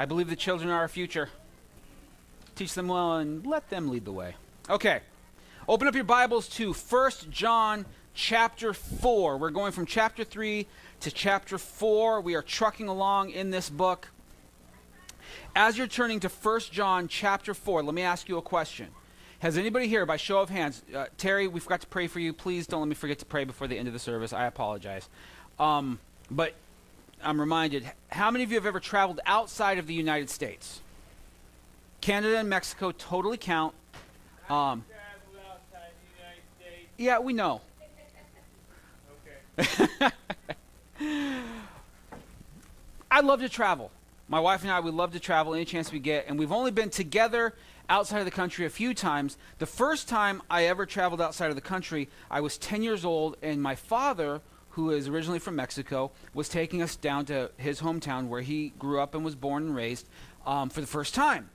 I believe the children are our future. Teach them well and let them lead the way. Okay. Open up your Bibles to 1 John chapter 4. We're going from chapter 3 to chapter 4. We are trucking along in this book. As you're turning to 1 John chapter 4, let me ask you a question. Has anybody here, by show of hands, uh, Terry, we forgot to pray for you. Please don't let me forget to pray before the end of the service. I apologize. Um, but I'm reminded how many of you have ever traveled outside of the United States? Canada and Mexico totally count. Um, yeah, we know. I love to travel. My wife and I, we love to travel any chance we get, and we've only been together outside of the country a few times. The first time I ever traveled outside of the country, I was 10 years old, and my father, who is originally from Mexico, was taking us down to his hometown where he grew up and was born and raised um, for the first time.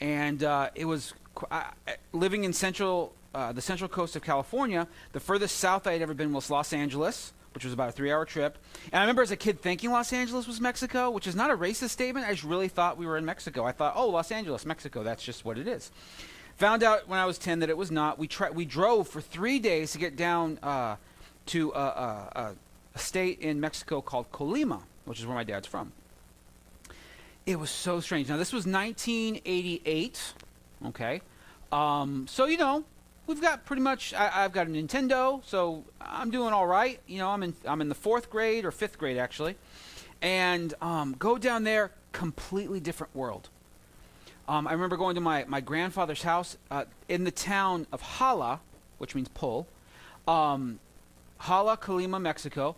And uh, it was uh, living in central, uh, the central coast of California. The furthest south I had ever been was Los Angeles which was about a three hour trip. And I remember as a kid thinking Los Angeles was Mexico, which is not a racist statement. I just really thought we were in Mexico. I thought, oh, Los Angeles, Mexico, that's just what it is. Found out when I was 10 that it was not. We, tri- we drove for three days to get down uh, to a, a, a state in Mexico called Colima, which is where my dad's from. It was so strange. Now, this was 1988, okay? Um, so, you know, we've got pretty much. I, have got a Nintendo, so I'm doing all right. You know, I'm in I'm in the fourth grade or fifth grade actually, and um, go down there, completely different world. Um, I remember going to my my grandfather's house uh, in the town of Jala, which means pull, um, Jala, Colima, Mexico.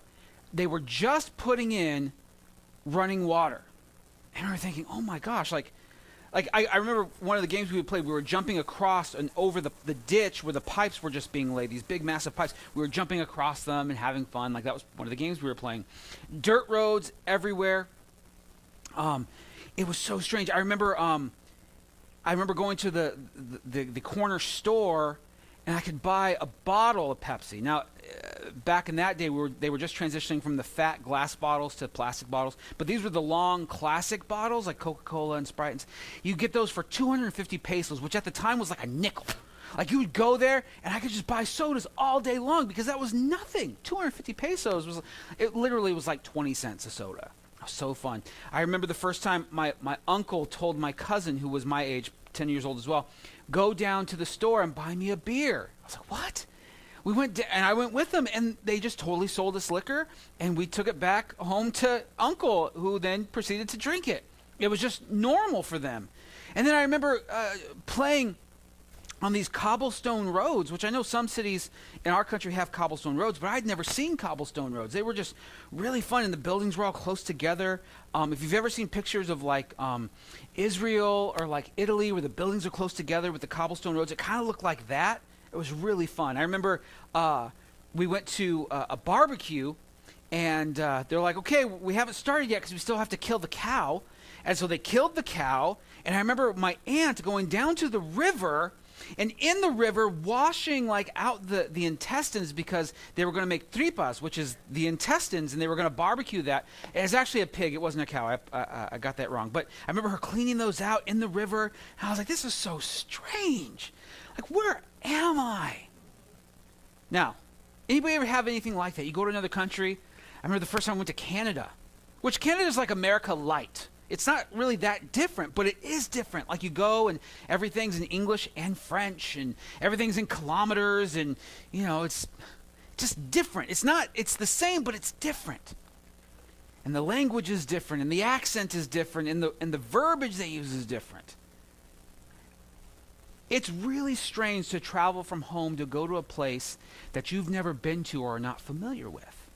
They were just putting in running water, and I remember thinking, oh my gosh, like like I, I, remember one of the games we played we were jumping across and over the, the ditch where the pipes were just being laid these big massive pipes. We were jumping across them and having fun. Like that was one of the games we were playing. Dirt roads everywhere. Um, it was so strange. I remember um, i remember going to the, the, the corner store and i could buy a bottle of pepsi. Now back in that day, we were, they were just transitioning from the fat glass bottles to plastic bottles. But these were the long classic bottles, like Coca Cola and Sprite. And you get those for 250 pesos, which at the time was like a nickel. Like you would go there, and I could just buy sodas all day long because that was nothing. 250 pesos was, it literally was like 20 cents a soda. So fun. I remember the first time my, my uncle told my cousin, who was my age, 10 years old as well, go down to the store and buy me a beer. I was like, what? We went to, and I went with them, and they just totally sold us liquor, and we took it back home to Uncle, who then proceeded to drink it. It was just normal for them. And then I remember uh, playing on these cobblestone roads, which I know some cities in our country have cobblestone roads, but I'd never seen cobblestone roads. They were just really fun, and the buildings were all close together. Um, if you've ever seen pictures of like um, Israel or like Italy, where the buildings are close together with the cobblestone roads, it kind of looked like that. It was really fun. I remember uh, we went to uh, a barbecue, and uh, they're like, okay, we haven't started yet because we still have to kill the cow. And so they killed the cow. And I remember my aunt going down to the river and in the river washing like out the, the intestines because they were going to make tripas which is the intestines and they were going to barbecue that it was actually a pig it wasn't a cow I, I, I, got that wrong but i remember her cleaning those out in the river and i was like this is so strange like where am I? Now, anybody ever have anything like that? You go to another country. I remember the first time I went to Canada, which Canada is like America light. It's not really that different, but it is different. Like you go and everything's in English and French and everything's in kilometers and you know, it's just different. It's not it's the same, but it's different. And the language is different and the accent is different and the and the verbiage they use is different. It's really strange to travel from home to go to a place that you've never been to or are not familiar with.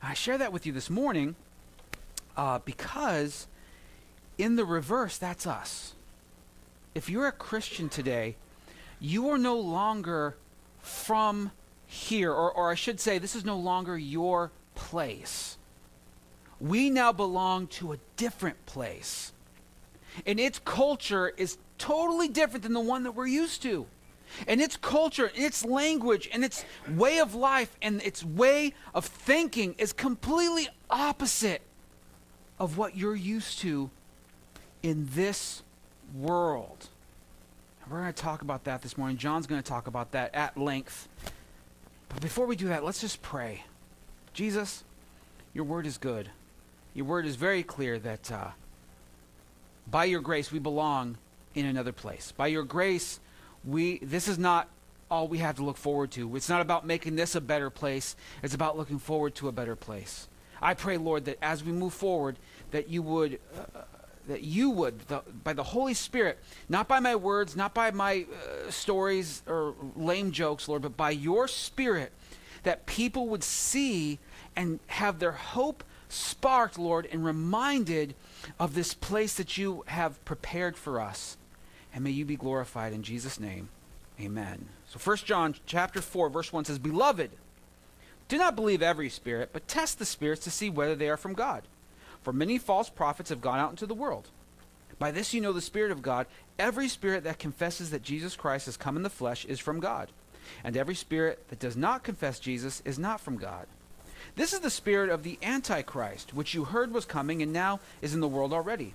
I share that with you this morning uh, because, in the reverse, that's us. If you're a Christian today, you are no longer from here, or, or I should say, this is no longer your place. We now belong to a different place. And its culture is totally different than the one that we're used to. And its culture, its language, and its way of life, and its way of thinking is completely opposite of what you're used to in this world. And we're going to talk about that this morning. John's going to talk about that at length. But before we do that, let's just pray. Jesus, your word is good. Your word is very clear that uh, by your grace we belong in another place. By your grace, we this is not all we have to look forward to. It's not about making this a better place. It's about looking forward to a better place. I pray, Lord, that as we move forward, that you would, uh, that you would, the, by the Holy Spirit, not by my words, not by my uh, stories or lame jokes, Lord, but by your Spirit, that people would see and have their hope sparked, Lord, and reminded of this place that you have prepared for us. And may you be glorified in Jesus' name. Amen. So 1 John chapter 4 verse 1 says, "Beloved, do not believe every spirit, but test the spirits to see whether they are from God. For many false prophets have gone out into the world. By this you know the spirit of God. Every spirit that confesses that Jesus Christ has come in the flesh is from God, and every spirit that does not confess Jesus is not from God." This is the spirit of the Antichrist, which you heard was coming and now is in the world already.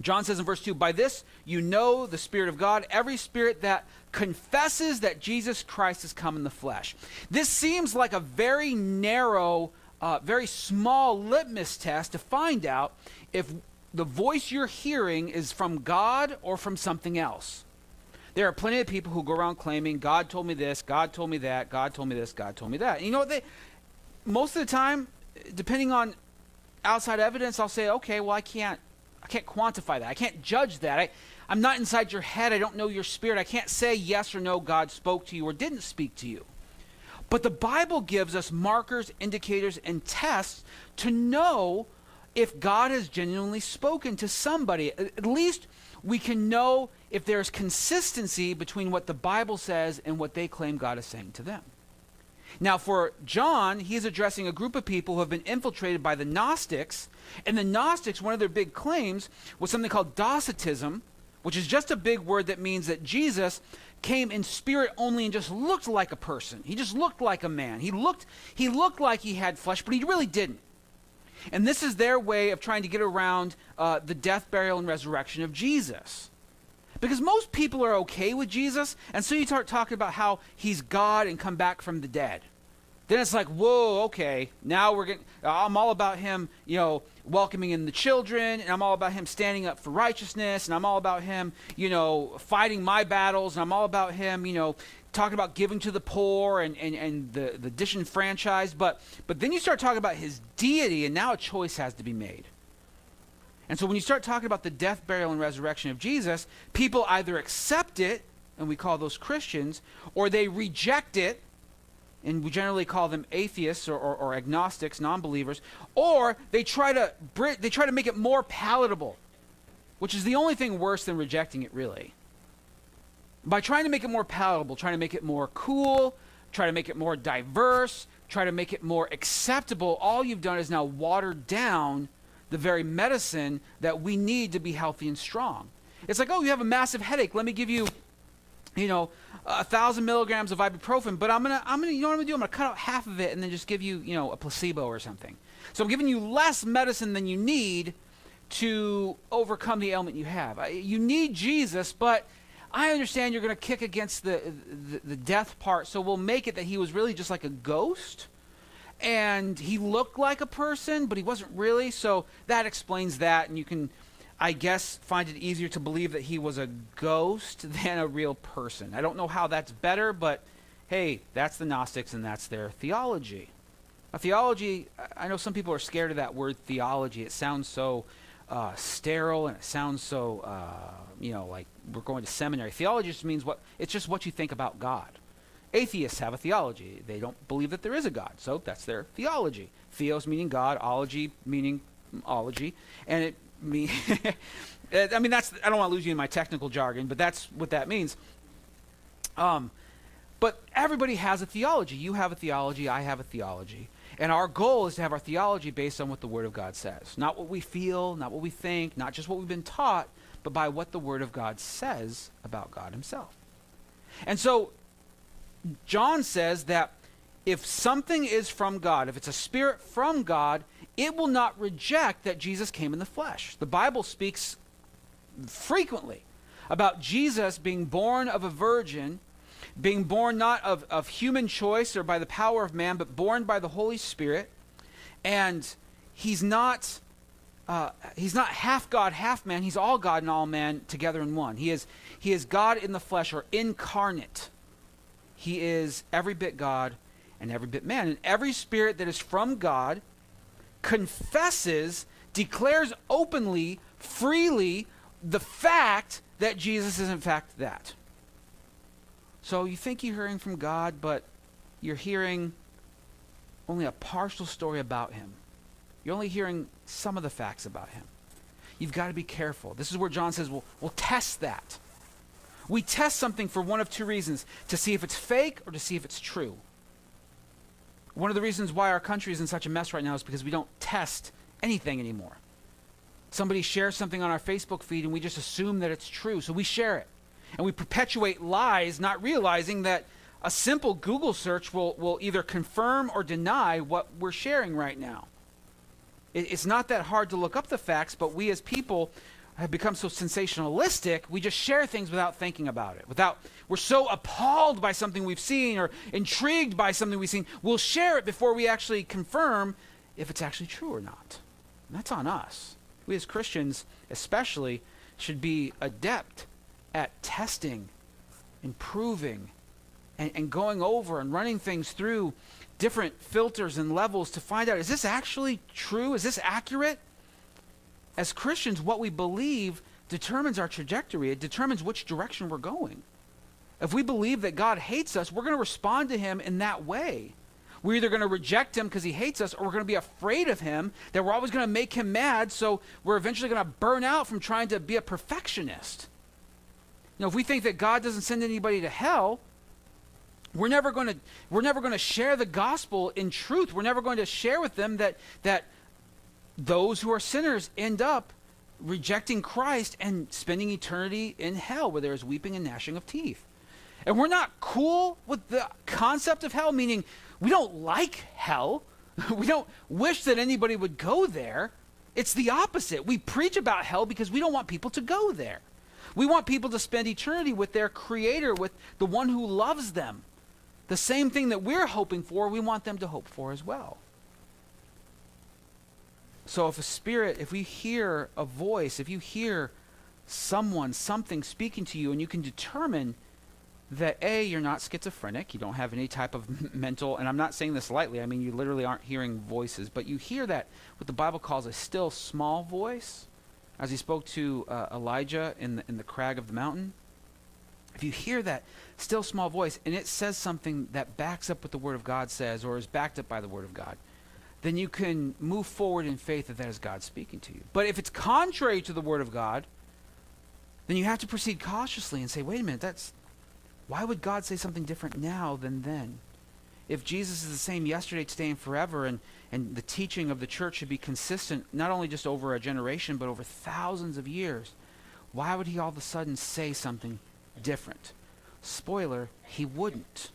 John says in verse 2 By this you know the Spirit of God, every spirit that confesses that Jesus Christ has come in the flesh. This seems like a very narrow uh, very small litmus test to find out if the voice you're hearing is from God or from something else. There are plenty of people who go around claiming, God told me this, God told me that, God told me this, God told me that. And you know what? They, most of the time, depending on outside evidence, I'll say, okay, well, I can't, I can't quantify that. I can't judge that. I, I'm not inside your head. I don't know your spirit. I can't say yes or no God spoke to you or didn't speak to you. But the Bible gives us markers, indicators, and tests to know if God has genuinely spoken to somebody. At least we can know if there's consistency between what the Bible says and what they claim God is saying to them. Now, for John, he's addressing a group of people who have been infiltrated by the Gnostics. And the Gnostics, one of their big claims was something called Docetism, which is just a big word that means that Jesus came in spirit only and just looked like a person. He just looked like a man. He looked he looked like he had flesh, but he really didn't. And this is their way of trying to get around uh, the death, burial, and resurrection of Jesus. Because most people are okay with Jesus, and so you start talking about how he's God and come back from the dead then it's like, whoa, okay, now we're getting, I'm all about him, you know, welcoming in the children, and I'm all about him standing up for righteousness, and I'm all about him, you know, fighting my battles, and I'm all about him, you know, talking about giving to the poor and, and, and the, the disenfranchised. But, but then you start talking about his deity, and now a choice has to be made. And so when you start talking about the death, burial, and resurrection of Jesus, people either accept it, and we call those Christians, or they reject it, and we generally call them atheists or, or, or agnostics, non-believers, or they try to they try to make it more palatable, which is the only thing worse than rejecting it, really. By trying to make it more palatable, trying to make it more cool, try to make it more diverse, try to make it more acceptable, all you've done is now watered down the very medicine that we need to be healthy and strong. It's like, oh, you have a massive headache. Let me give you, you know, a thousand milligrams of ibuprofen, but I'm gonna, I'm gonna, you know what I'm gonna do? I'm gonna cut out half of it and then just give you, you know, a placebo or something. So I'm giving you less medicine than you need to overcome the ailment you have. You need Jesus, but I understand you're to kick against the, the, the death part, so we'll make it that he was really just like a ghost, and he looked like a person, but he wasn't really. So that explains that, and you can I guess, find it easier to believe that he was a ghost than a real person. I don't know how that's better, but hey, that's the Gnostics and that's their theology. A theology, I know some people are scared of that word theology. It sounds so uh, sterile and it sounds so, uh, you know, like we're going to seminary. Theology just means what, it's just what you think about God. Atheists have a theology. They don't believe that there is a God, so that's their theology. Theos meaning God, ology meaning ology, and it me. I mean, that's I don't want to lose you in my technical jargon, but that's what that means. Um, But everybody has a theology. You have a theology, I have a theology. And our goal is to have our theology based on what the Word of God says. Not what we feel, not what we think, not just what we've been taught, but by what the Word of God says about God Himself. And so, John says that if something is from God, if it's a spirit from God, it will not reject that Jesus came in the flesh. The Bible speaks frequently about Jesus being born of a virgin, being born not of, of human choice or by the power of man, but born by the Holy Spirit. And he's not. Uh, he's not half God, half man. He's all God and all man together in one. He is, he is God in the flesh or incarnate. He is every bit God and every bit man. And every spirit that is from God confesses, declares openly, freely, the fact that Jesus is in fact that. So you think you're hearing from God, but you're hearing only a partial story about him. You're only hearing some of the facts about him. You've got to be careful. This is where John says, we'll, we'll test that. We test something for one of two reasons to see if it's fake or to see if it's true. One of the reasons why our country is in such a mess right now is because we don't test anything anymore. Somebody shares something on our Facebook feed and we just assume that it's true, so we share it. And we perpetuate lies, not realizing that a simple Google search will, will either confirm or deny what we're sharing right now. It, it's not that hard to look up the facts, but we as people have become so sensationalistic, we just share things without thinking about it. Without we're so appalled by something we've seen or intrigued by something we've seen, we'll share it before we actually confirm if it's actually true or not. And that's on us. We as Christians, especially, should be adept at testing, improving, and, and going over and running things through different filters and levels to find out is this actually true? Is this accurate? As Christians, what we believe determines our trajectory. It determines which direction we're going. If we believe that God hates us, we're going to respond to him in that way. We're either going to reject him because he hates us, or we're going to be afraid of him, that we're always going to make him mad, so we're eventually going to burn out from trying to be a perfectionist. You know, if we think that God doesn't send anybody to hell, we're never going to we're never going to share the gospel in truth. We're never going to share with them that that those who are sinners end up rejecting Christ and spending eternity in hell where there is weeping and gnashing of teeth. And we're not cool with the concept of hell, meaning we don't like hell. we don't wish that anybody would go there. It's the opposite. We preach about hell because we don't want people to go there. We want people to spend eternity with their Creator, with the one who loves them. The same thing that we're hoping for, we want them to hope for as well. So if a spirit, if we hear a voice, if you hear someone, something speaking to you, and you can determine that A, you're not schizophrenic, you don't have any type of mental, and I'm not saying this lightly, I mean, you literally aren't hearing voices, but you hear that, what the Bible calls a still small voice, as he spoke to uh, Elijah in the, in the crag of the mountain. If you hear that still small voice, and it says something that backs up what the Word of God says, or is backed up by the Word of God, then you can move forward in faith that that is God speaking to you. But if it's contrary to the Word of God, then you have to proceed cautiously and say, wait a minute, that's why would God say something different now than then? If Jesus is the same yesterday, today, and forever, and, and the teaching of the church should be consistent, not only just over a generation, but over thousands of years, why would he all of a sudden say something different? Spoiler, he wouldn't.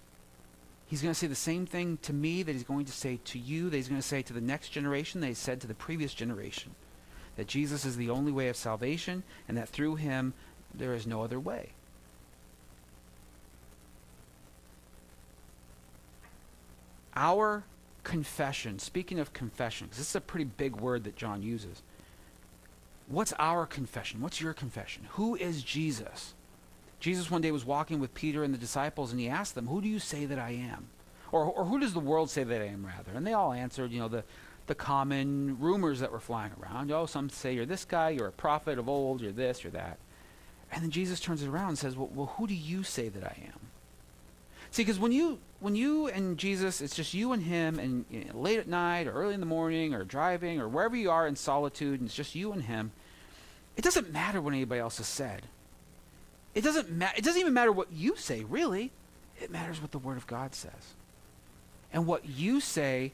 He's going to say the same thing to me that he's going to say to you, that he's going to say to the next generation, that he said to the previous generation. That Jesus is the only way of salvation, and that through him there is no other way. Our confession, speaking of confession, because this is a pretty big word that John uses. What's our confession? What's your confession? Who is Jesus? Jesus one day was walking with Peter and the disciples, and he asked them, Who do you say that I am? Or, or who does the world say that I am, rather? And they all answered, you know, the, the common rumors that were flying around. Oh, some say you're this guy, you're a prophet of old, you're this, you're that. And then Jesus turns it around and says, Well, well who do you say that I am? See, because when you when you and Jesus, it's just you and him, and you know, late at night or early in the morning or driving or wherever you are in solitude, and it's just you and him. It doesn't matter what anybody else has said. It doesn't matter. It doesn't even matter what you say, really. It matters what the Word of God says. And what you say,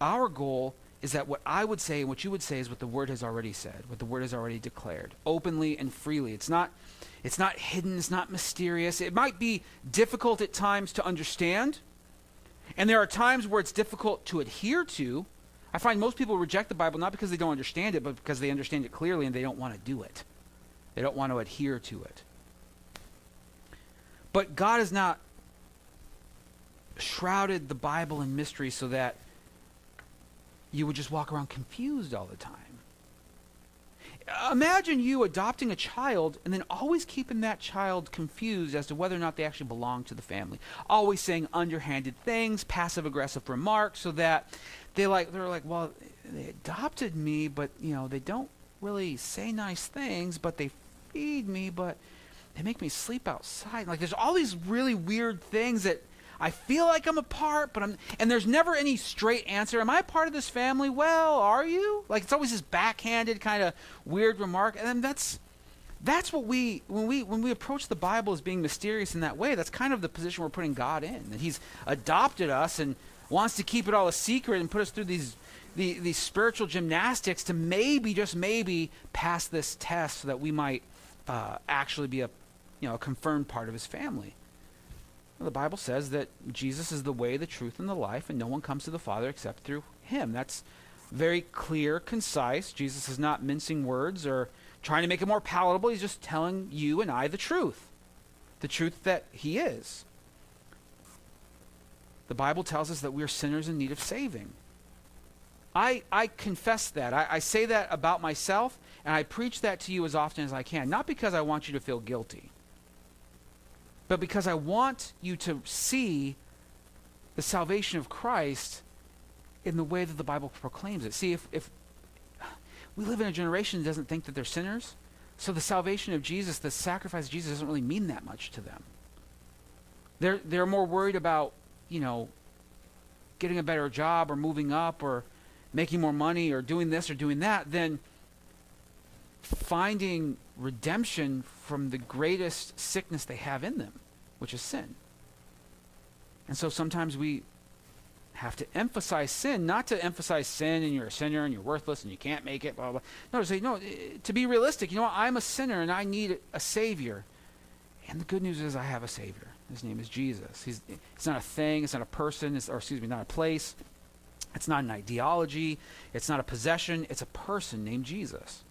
our goal is that what I would say and what you would say is what the Word has already said, what the Word has already declared, openly and freely. It's not, it's not hidden, it's not mysterious. It might be difficult at times to understand, and there are times where it's difficult to adhere to. I find most people reject the Bible not because they don't understand it, but because they understand it clearly and they don't want to do it. They don't want to adhere to it. But God has not shrouded the Bible in mystery so that you would just walk around confused all the time. Imagine you adopting a child and then always keeping that child confused as to whether or not they actually belong to the family. Always saying underhanded things, passive aggressive remarks so that they like they're like, well, they adopted me, but you know, they don't really say nice things, but they feed me, but they make me sleep outside. Like there's all these really weird things that I feel like I'm a part, but I'm and there's never any straight answer. Am I a part of this family? Well, are you? Like it's always this backhanded kind of weird remark. And that's that's what we when we when we approach the Bible as being mysterious in that way, that's kind of the position we're putting God in. That he's adopted us and wants to keep it all a secret and put us through these the, these spiritual gymnastics to maybe just maybe pass this test so that we might uh, actually be a you know a confirmed part of his family. The Bible says that Jesus is the way, the truth, and the life, and no one comes to the Father except through him. That's very clear, concise. Jesus is not mincing words or trying to make it more palatable. He's just telling you and I the truth, the truth that he is. The Bible tells us that we are sinners in need of saving. I, I confess that. I, I say that about myself, and I preach that to you as often as I can, not because I want you to feel guilty but because I want you to see the salvation of Christ in the way that the Bible proclaims it. See, if, if we live in a generation that doesn't think that they're sinners, so the salvation of Jesus, the sacrifice of Jesus, doesn't really mean that much to them. They're, they're more worried about, you know, getting a better job or moving up or making more money or doing this or doing that than finding redemption from the greatest sickness they have in them, which is sin. And so sometimes we have to emphasize sin, not to emphasize sin and you're a sinner and you're worthless and you can't make it, blah, blah. No, to say, no, eh, to be realistic, you know what? I'm a sinner and I need a Savior. And the good news is I have a Savior. His name is Jesus. He's, it's not a thing, it's not a person, it's, or excuse me, not a place. It's not an ideology, it's not a possession, it's a person named Jesus.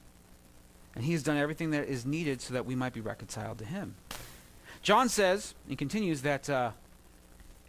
And he has done everything that is needed so that we might be reconciled to him. John says, and continues, that uh,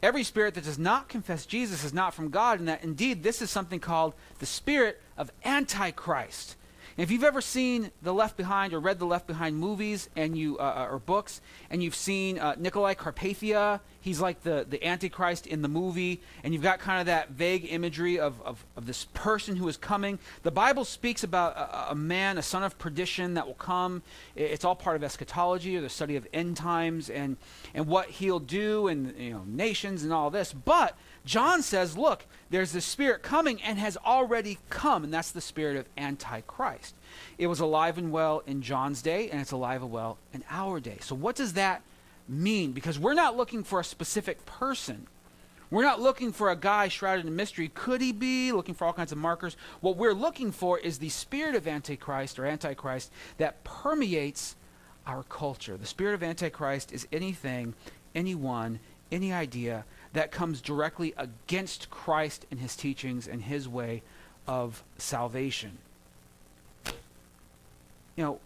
every spirit that does not confess Jesus is not from God, and that indeed this is something called the spirit of Antichrist. If you've ever seen the Left Behind or read the Left Behind movies and you uh, uh, or books, and you've seen uh, Nicolae Carpathia, he's like the, the Antichrist in the movie, and you've got kind of that vague imagery of, of, of this person who is coming. The Bible speaks about a, a, man, a son of perdition that will come. It's all part of eschatology or the study of end times and, and what he'll do and you know nations and all this. But John says, look, there's the spirit coming and has already come, and that's the spirit of Antichrist. It was alive and well in John's day, and it's alive and well in our day. So, what does that mean? Because we're not looking for a specific person. We're not looking for a guy shrouded in mystery. Could he be? Looking for all kinds of markers. What we're looking for is the spirit of Antichrist or Antichrist that permeates our culture. The spirit of Antichrist is anything, anyone, any idea that comes directly against Christ and his teachings and his way of salvation. You know,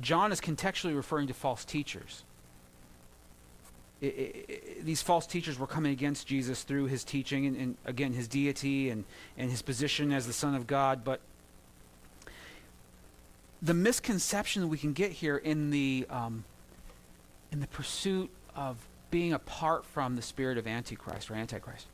John is contextually referring to false teachers. It, it, it, these false teachers were coming against Jesus through his teaching and, and, again his deity and, and his position as the Son of God. But the misconception we can get here in the um, in the pursuit of being apart from the spirit of Antichrist or Antichrist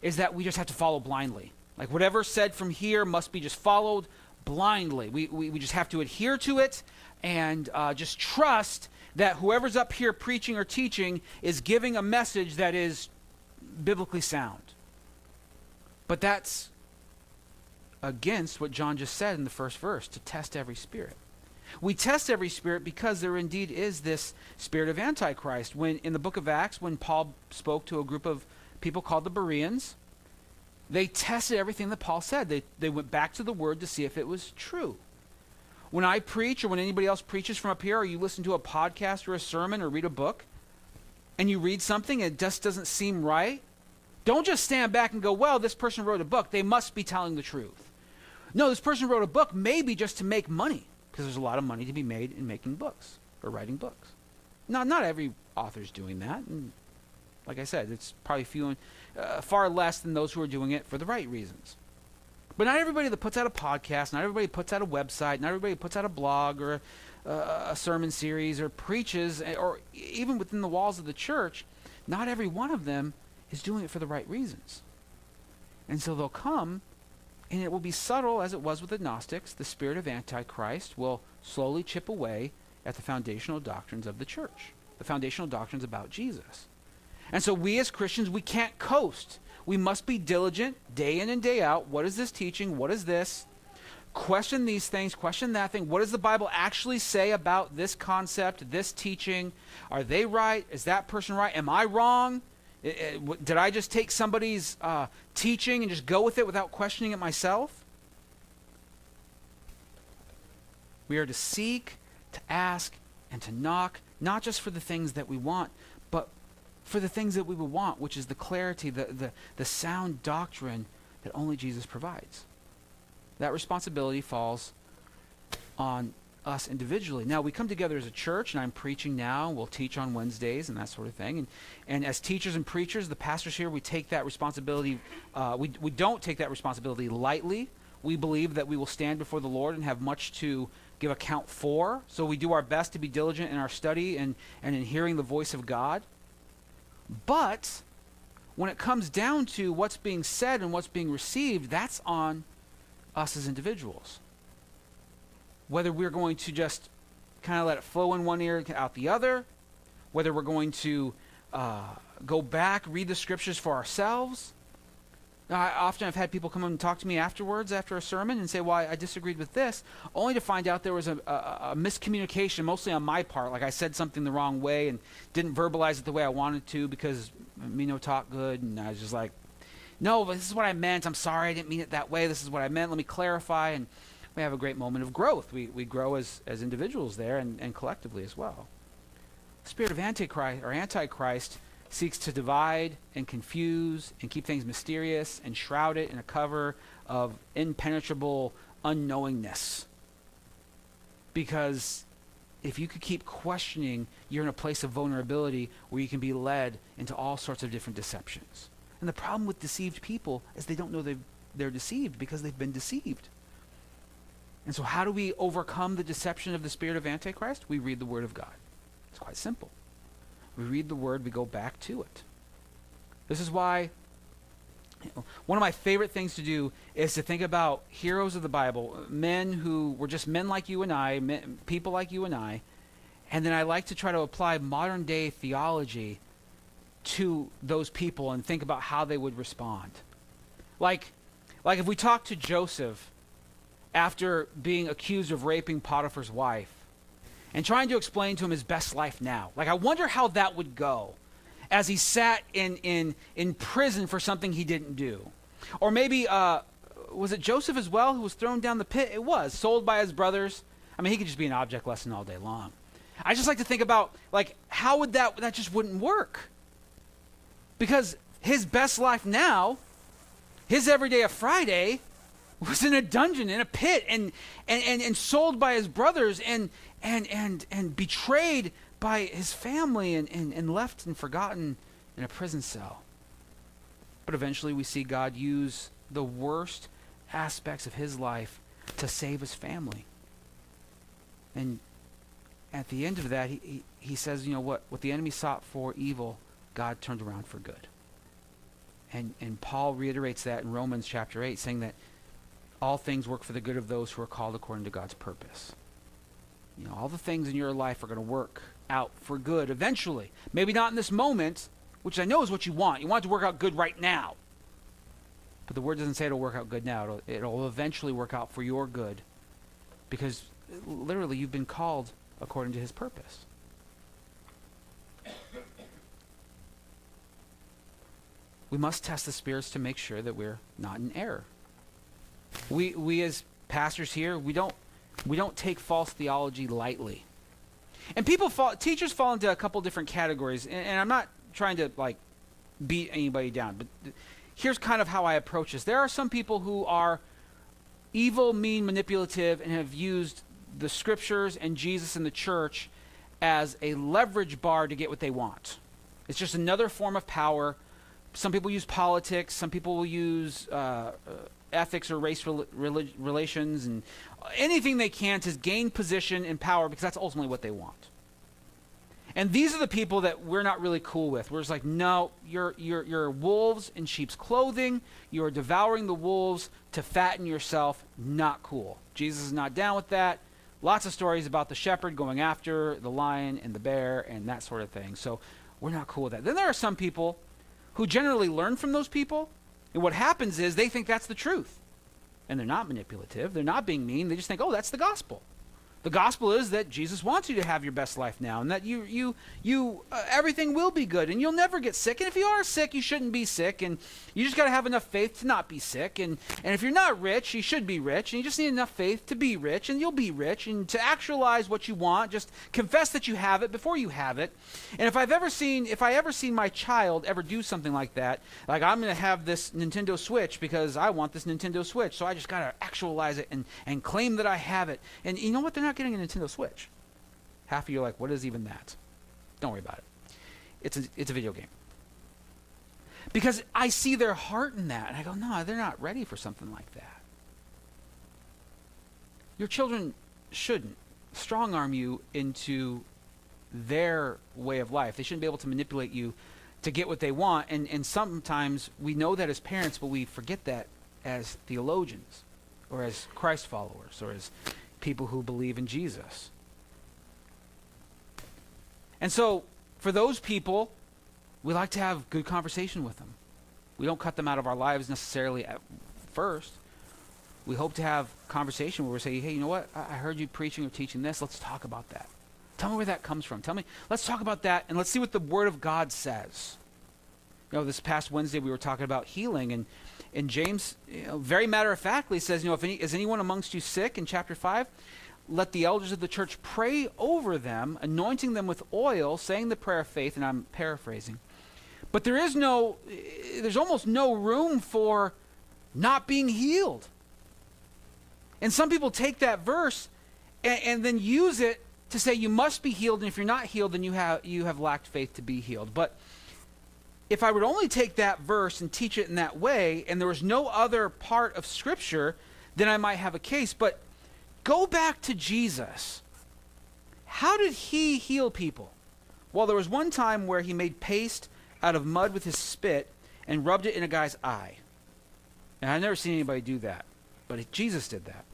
is that we just have to follow blindly. Like whatever said from here must be just followed blindly. We, we, we just have to adhere to it and uh, just trust that whoever's up here preaching or teaching is giving a message that is biblically sound. But that's against what John just said in the first verse to test every spirit. We test every spirit because there indeed is this spirit of Antichrist. When in the book of Acts, when Paul spoke to a group of people called the Bereans, they tested everything that Paul said. They, they went back to the word to see if it was true. When I preach or when anybody else preaches from up here, or you listen to a podcast or a sermon or read a book, and you read something and it just doesn't seem right, don't just stand back and go, well, this person wrote a book. They must be telling the truth. No, this person wrote a book maybe just to make money because there's a lot of money to be made in making books or writing books. Not not every author's doing that, and like I said, it's probably few uh, far less than those who are doing it for the right reasons. But not everybody that puts out a podcast, not everybody puts out a website, not everybody puts out a blog or a, a sermon series or preaches, eh, or even within the walls of the church, not every one of them is doing it for the right reasons. And so they'll come and it will be subtle as it was with the Gnostics. The spirit of Antichrist will slowly chip away at the foundational doctrines of the church, the foundational doctrines about Jesus. And so we as Christians, we can't coast. We must be diligent day in and day out. What is this teaching? What is this? Question these things, question that thing. What does the Bible actually say about this concept, this teaching? Are they right? Is that person right? Am I wrong? did I just take somebody's uh, teaching and just go with it without questioning it myself? We are to seek, to ask, and to knock, not just for the things that we want, but for the things that we would want, which is the clarity, the, the, the sound doctrine that only Jesus provides. That responsibility falls on us individually. Now, we come together as a church, and I'm preaching now. We'll teach on Wednesdays and that sort of thing. And, and as teachers and preachers, the pastors here, we take that responsibility, uh, we, we don't take that responsibility lightly. We believe that we will stand before the Lord and have much to give account for. So we do our best to be diligent in our study and, and in hearing the voice of God. But when it comes down to what's being said and what's being received, that's on us as individuals whether we're going to just kind of let it flow in one ear and out the other, whether we're going to uh, go back, read the scriptures for ourselves. I often have had people come and talk to me afterwards after a sermon and say, "Well, I, I disagreed with this," only to find out there was a, a, a, miscommunication, mostly on my part. Like I said something the wrong way and didn't verbalize it the way I wanted to because me no talk good, and I was just like, "No, but this is what I meant. I'm sorry, I didn't mean it that way. This is what I meant. Let me clarify." And we have a great moment of growth. We, we grow as, as individuals there and, and collectively as well. Spirit of Antichrist or Antichrist seeks to divide and confuse and keep things mysterious and shroud it in a cover of impenetrable unknowingness. Because if you could keep questioning, you're in a place of vulnerability where you can be led into all sorts of different deceptions. And the problem with deceived people is they don't know they're deceived because they've been deceived. And so, how do we overcome the deception of the spirit of Antichrist? We read the Word of God. It's quite simple. We read the Word, we go back to it. This is why you know, one of my favorite things to do is to think about heroes of the Bible, men who were just men like you and I, men, people like you and I, and then I like to try to apply modern day theology to those people and think about how they would respond. Like, like if we talk to Joseph after being accused of raping Potiphar's wife and trying to explain to him his best life now. Like, I wonder how that would go as he sat in, in, in prison for something he didn't do. Or maybe, uh, was it Joseph as well who was thrown down the pit? It was, sold by his brothers. I mean, he could just be an object lesson all day long. I just like to think about, like, how would that, that just wouldn't work. Because his best life now, his everyday of Friday, was in a dungeon in a pit and and, and, and sold by his brothers and and and and betrayed by his family and, and, and left and forgotten in a prison cell. But eventually we see God use the worst aspects of his life to save his family. And at the end of that, he, he, he says, you know what, what the enemy sought for evil, God turned around for good. And, and Paul reiterates that in Romans chapter 8, saying that all things work for the good of those who are called according to God's purpose. You know, all the things in your life are going to work out for good eventually. Maybe not in this moment, which I know is what you want. You want it to work out good right now. But the word doesn't say it'll work out good now. It'll, it'll eventually work out for your good because literally, you've been called according to his purpose. We must test the spirits to make sure that we're not in error. We, we as pastors here, we don't, we don't take false theology lightly. And people fall, teachers fall into a couple different categories, and, and I'm not trying to like beat anybody down, but th- here's kind of how I approach this. There are some people who are evil, mean, manipulative, and have used the scriptures and Jesus and the church as a leverage bar to get what they want. It's just another form of power. Some people use politics. Some people will use uh, uh, ethics or race rel- relations and anything they can to gain position and power because that's ultimately what they want. And these are the people that we're not really cool with. We're just like, no, you're, you're, you're wolves in sheep's clothing. You are devouring the wolves to fatten yourself. Not cool. Jesus is not down with that. Lots of stories about the shepherd going after the lion and the bear and that sort of thing. So we're not cool with that. Then there are some people who generally learn from those people. And what happens is they think that's the truth. And they're not manipulative. They're not being mean. They just think, oh, that's the gospel. The gospel is that Jesus wants you to have your best life now, and that you you you uh, everything will be good, and you'll never get sick. And if you are sick, you shouldn't be sick, and you just got to have enough faith to not be sick. And and if you're not rich, you should be rich, and you just need enough faith to be rich, and you'll be rich. And to actualize what you want, just confess that you have it before you have it. And if I've ever seen if I ever seen my child ever do something like that, like I'm going to have this Nintendo Switch because I want this Nintendo Switch, so I just got to actualize it and and claim that I have it. And you know what? They're not getting a Nintendo Switch. Half of you are like, what is even that? Don't worry about it. It's a, it's a video game. Because I see their heart in that. And I go, no, they're not ready for something like that. Your children shouldn't strong arm you into their way of life. They shouldn't be able to manipulate you to get what they want. And, and sometimes we know that as parents, but we forget that as theologians or as Christ followers or as people who believe in Jesus. And so, for those people, we like to have good conversation with them. We don't cut them out of our lives necessarily at first. We hope to have conversation where we say, hey, you know what? I, I heard you preaching or teaching this. Let's talk about that. Tell me where that comes from. Tell me, let's talk about that and let's see what the Word of God says. You know, this past Wednesday we were talking about healing, and, and James, you know, very matter of factly says, you know, if any, is anyone amongst you sick in chapter 5? Let the elders of the church pray over them, anointing them with oil, saying the prayer of faith, and I'm paraphrasing. But there is no, there's almost no room for not being healed. And some people take that verse and, and, then use it to say you must be healed, and if you're not healed, then you have you have lacked faith to be healed. But if I would only take that verse and teach it in that way, and there was no other part of Scripture, then I might have a case. But go back to Jesus. How did he heal people? Well, there was one time where he made paste out of mud with his spit and rubbed it in a guy's eye. And I've never seen anybody do that, but Jesus did that.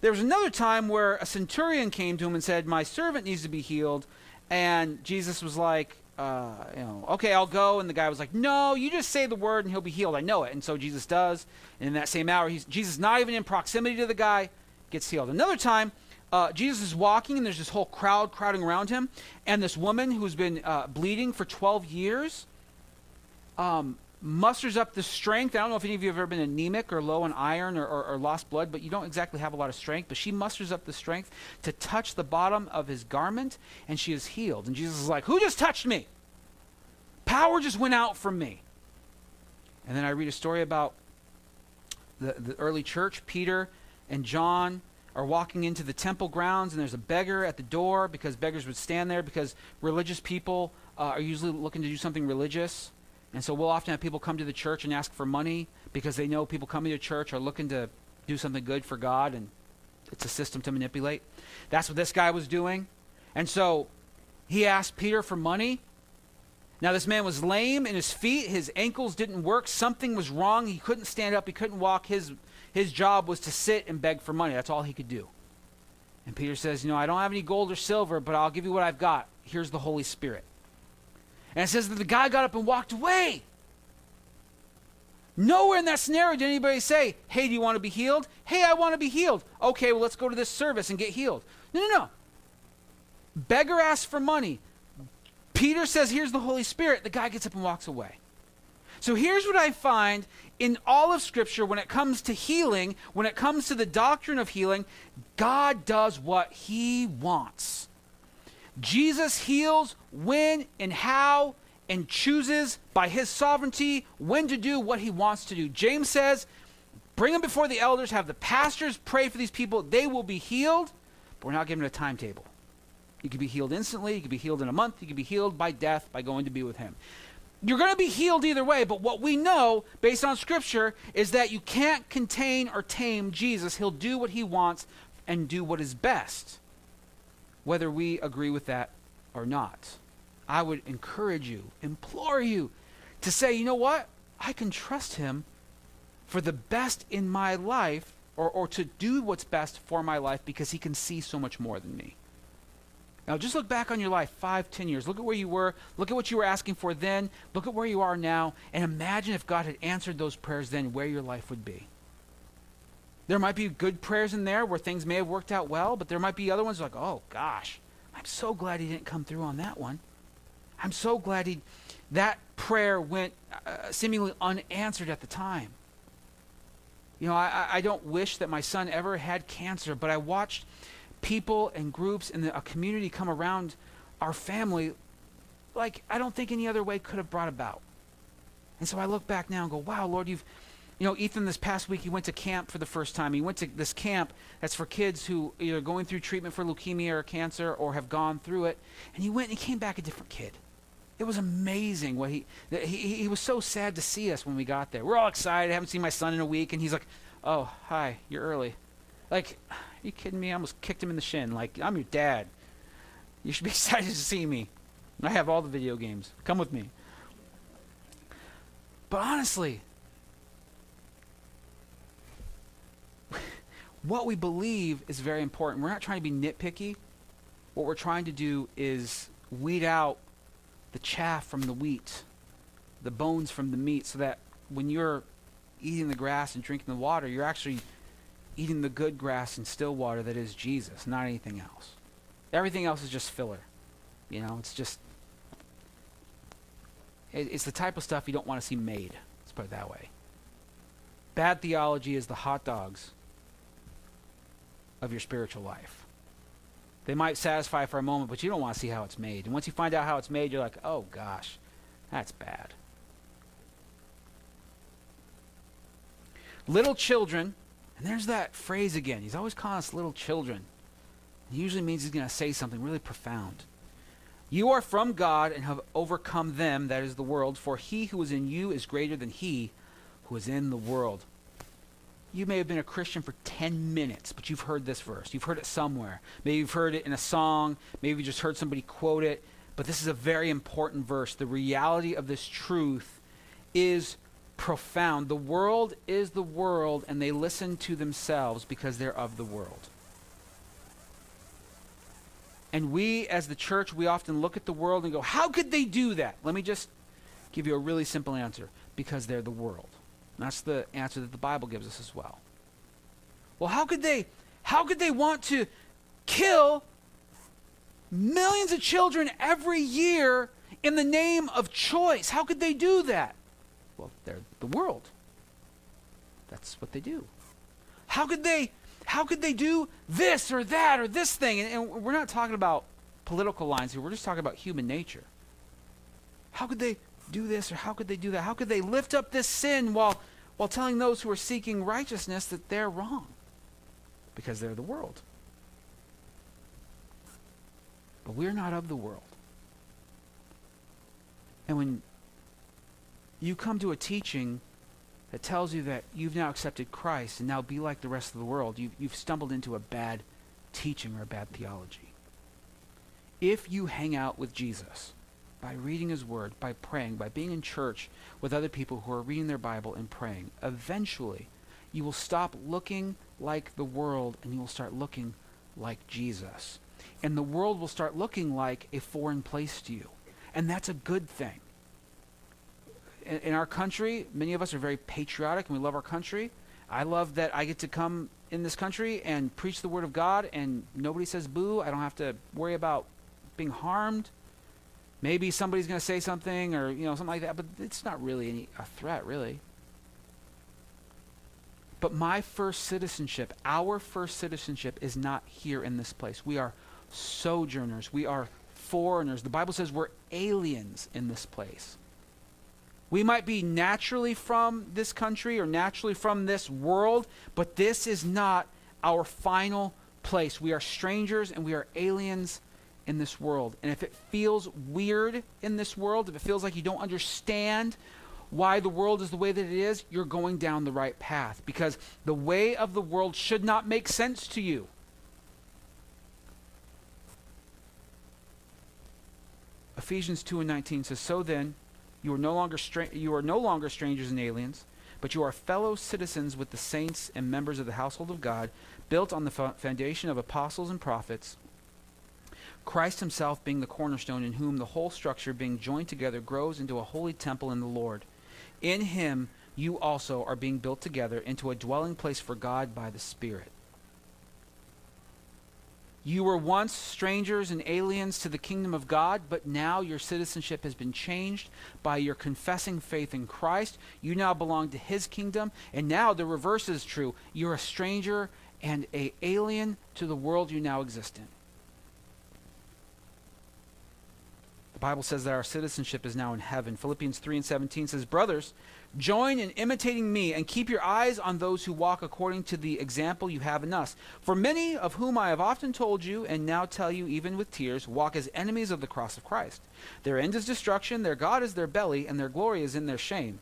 There was another time where a centurion came to him and said, My servant needs to be healed. And Jesus was like, uh, you know, okay, I'll go. And the guy was like, no, you just say the word and he'll be healed. I know it. And so Jesus does. And in that same hour, he's, Jesus, not even in proximity to the guy, gets healed. Another time, uh, Jesus is walking and there's this whole crowd crowding around him. And this woman who's been uh, bleeding for 12 years um, musters up the strength. I don't know if any of you have ever been anemic or low on iron or, or, or, lost blood, but you don't exactly have a lot of strength. But she musters up the strength to touch the bottom of his garment, and she is healed. And Jesus is like, Who just touched me? Power just went out from me. And then I read a story about the, the early church. Peter and John are walking into the temple grounds, and there's a beggar at the door because beggars would stand there because religious people uh, are usually looking to do something religious. And so we'll often have people come to the church and ask for money because they know people coming to church are looking to do something good for God and it's a system to manipulate. That's what this guy was doing. And so he asked Peter for money. Now, this man was lame in his feet. His ankles didn't work. Something was wrong. He couldn't stand up. He couldn't walk. His, his job was to sit and beg for money. That's all he could do. And Peter says, You know, I don't have any gold or silver, but I'll give you what I've got. Here's the Holy Spirit. And it says that the guy got up and walked away. Nowhere in that scenario did anybody say, Hey, do you want to be healed? Hey, I want to be healed. Okay, well, let's go to this service and get healed. No, no, no. Beggar asks for money. Peter says, Here's the Holy Spirit. The guy gets up and walks away. So here's what I find in all of Scripture when it comes to healing, when it comes to the doctrine of healing, God does what He wants. Jesus heals when and how and chooses by His sovereignty when to do what He wants to do. James says, Bring them before the elders, have the pastors pray for these people, they will be healed, but we're not given a timetable. You could be healed instantly, you could be healed in a month, you could be healed by death by going to be with Him. You're going to be healed either way, but what we know based on Scripture is that you can't contain or tame Jesus. He'll do what He wants and do what is best, whether we agree with that or not. I would encourage you, implore you to say, you know what? I can trust Him for the best in my life or, or to do what's best for my life because He can see so much more than me. Now, just look back on your life five, ten years. Look at where you were. Look at what you were asking for then. Look at where you are now. And imagine if God had answered those prayers then, where your life would be. There might be good prayers in there where things may have worked out well, but there might be other ones like, oh gosh, I'm so glad he didn't come through on that one. I'm so glad he, that prayer went uh, seemingly unanswered at the time. You know, I, I don't wish that my son ever had cancer, but I watched people and groups and a community come around our family like I don't think any other way could have brought about. And so I look back now and go, wow, Lord, you've, you know, Ethan this past week, he went to camp for the first time. He went to this camp that's for kids who either going through treatment for leukemia or cancer or have gone through it. And he went and he came back a different kid. It was amazing what he, he, he was so sad to see us when we got there. We're all excited. I haven't seen my son in a week. And he's like, oh, hi, you're early. Like, are you kidding me? I almost kicked him in the shin. Like, I'm your dad. You should be excited to see me. I have all the video games. Come with me. But honestly, what we believe is very important. We're not trying to be nitpicky. What we're trying to do is weed out the chaff from the wheat, the bones from the meat, so that when you're eating the grass and drinking the water, you're actually eating the good grass and still water that is Jesus, not anything else. Everything else is just filler. You know, it's just it, it's the type of stuff you don't want to see made. Let's put it that way. Bad theology is the hot dogs of your spiritual life. They might satisfy for a moment, but you don't want to see how it's made. And once you find out how it's made, you're like, oh gosh, that's bad. Little children and there's that phrase again. He's always calling us little children. It usually means he's going to say something really profound. You are from God and have overcome them, that is the world, for he who is in you is greater than he who is in the world. You may have been a Christian for 10 minutes, but you've heard this verse. You've heard it somewhere. Maybe you've heard it in a song. Maybe you just heard somebody quote it. But this is a very important verse. The reality of this truth is profound. The world is the world, and they listen to themselves because they're of the world. And we, as the church, we often look at the world and go, How could they do that? Let me just give you a really simple answer because they're the world. That's the answer that the Bible gives us as well. Well, how could they how could they want to kill millions of children every year in the name of choice? How could they do that? Well, they're the world. That's what they do. How could they how could they do this or that or this thing? And, and we're not talking about political lines here. We're just talking about human nature. How could they do this or how could they do that? How could they lift up this sin while while telling those who are seeking righteousness that they're wrong? Because they're the world. But we're not of the world. And when you come to a teaching that tells you that you've now accepted Christ and now be like the rest of the world, you've, you've stumbled into a bad teaching or a bad theology. If you hang out with Jesus by reading his word, by praying, by being in church with other people who are reading their Bible and praying, eventually you will stop looking like the world and you will start looking like Jesus. And the world will start looking like a foreign place to you. And that's a good thing in, in our country, many of us are very patriotic and we love our country. I love that I get to come in this country and preach the word of God and nobody says boo. I don't have to worry about being harmed. Maybe somebody's going to say something or, you know, something like that, but it's not really any, a threat, really. But my first citizenship, our first citizenship, is not here in this place. We are sojourners. We are foreigners. The Bible says we're aliens in this place. We might be naturally from this country or naturally from this world, but this is not our final place. We are strangers and we are aliens in this world. And if it feels weird in this world, if it feels like you don't understand why the world is the way that it is, you're going down the right path because the way of the world should not make sense to you. Ephesians 2 and 19 says, So then, you are no longer stra- you are no longer strangers and aliens, but you are fellow citizens with the saints and members of the household of God, built on the foundation of apostles and prophets. Christ himself being the cornerstone in whom the whole structure being joined together grows into a holy temple in the Lord. In him you also are being built together into a dwelling place for God by the Spirit. You were once strangers and aliens to the kingdom of God, but now your citizenship has been changed by your confessing faith in Christ. You now belong to his kingdom, and now the reverse is true. You're a stranger and a alien to the world you now exist in. The Bible says that our citizenship is now in heaven. Philippians 3 and 17 says, Brothers, Join in imitating me and keep your eyes on those who walk according to the example you have in us. For many of whom I have often told you, and now tell you even with tears, walk as enemies of the cross of Christ. Their end is destruction, their God is their belly, and their glory is in their shame,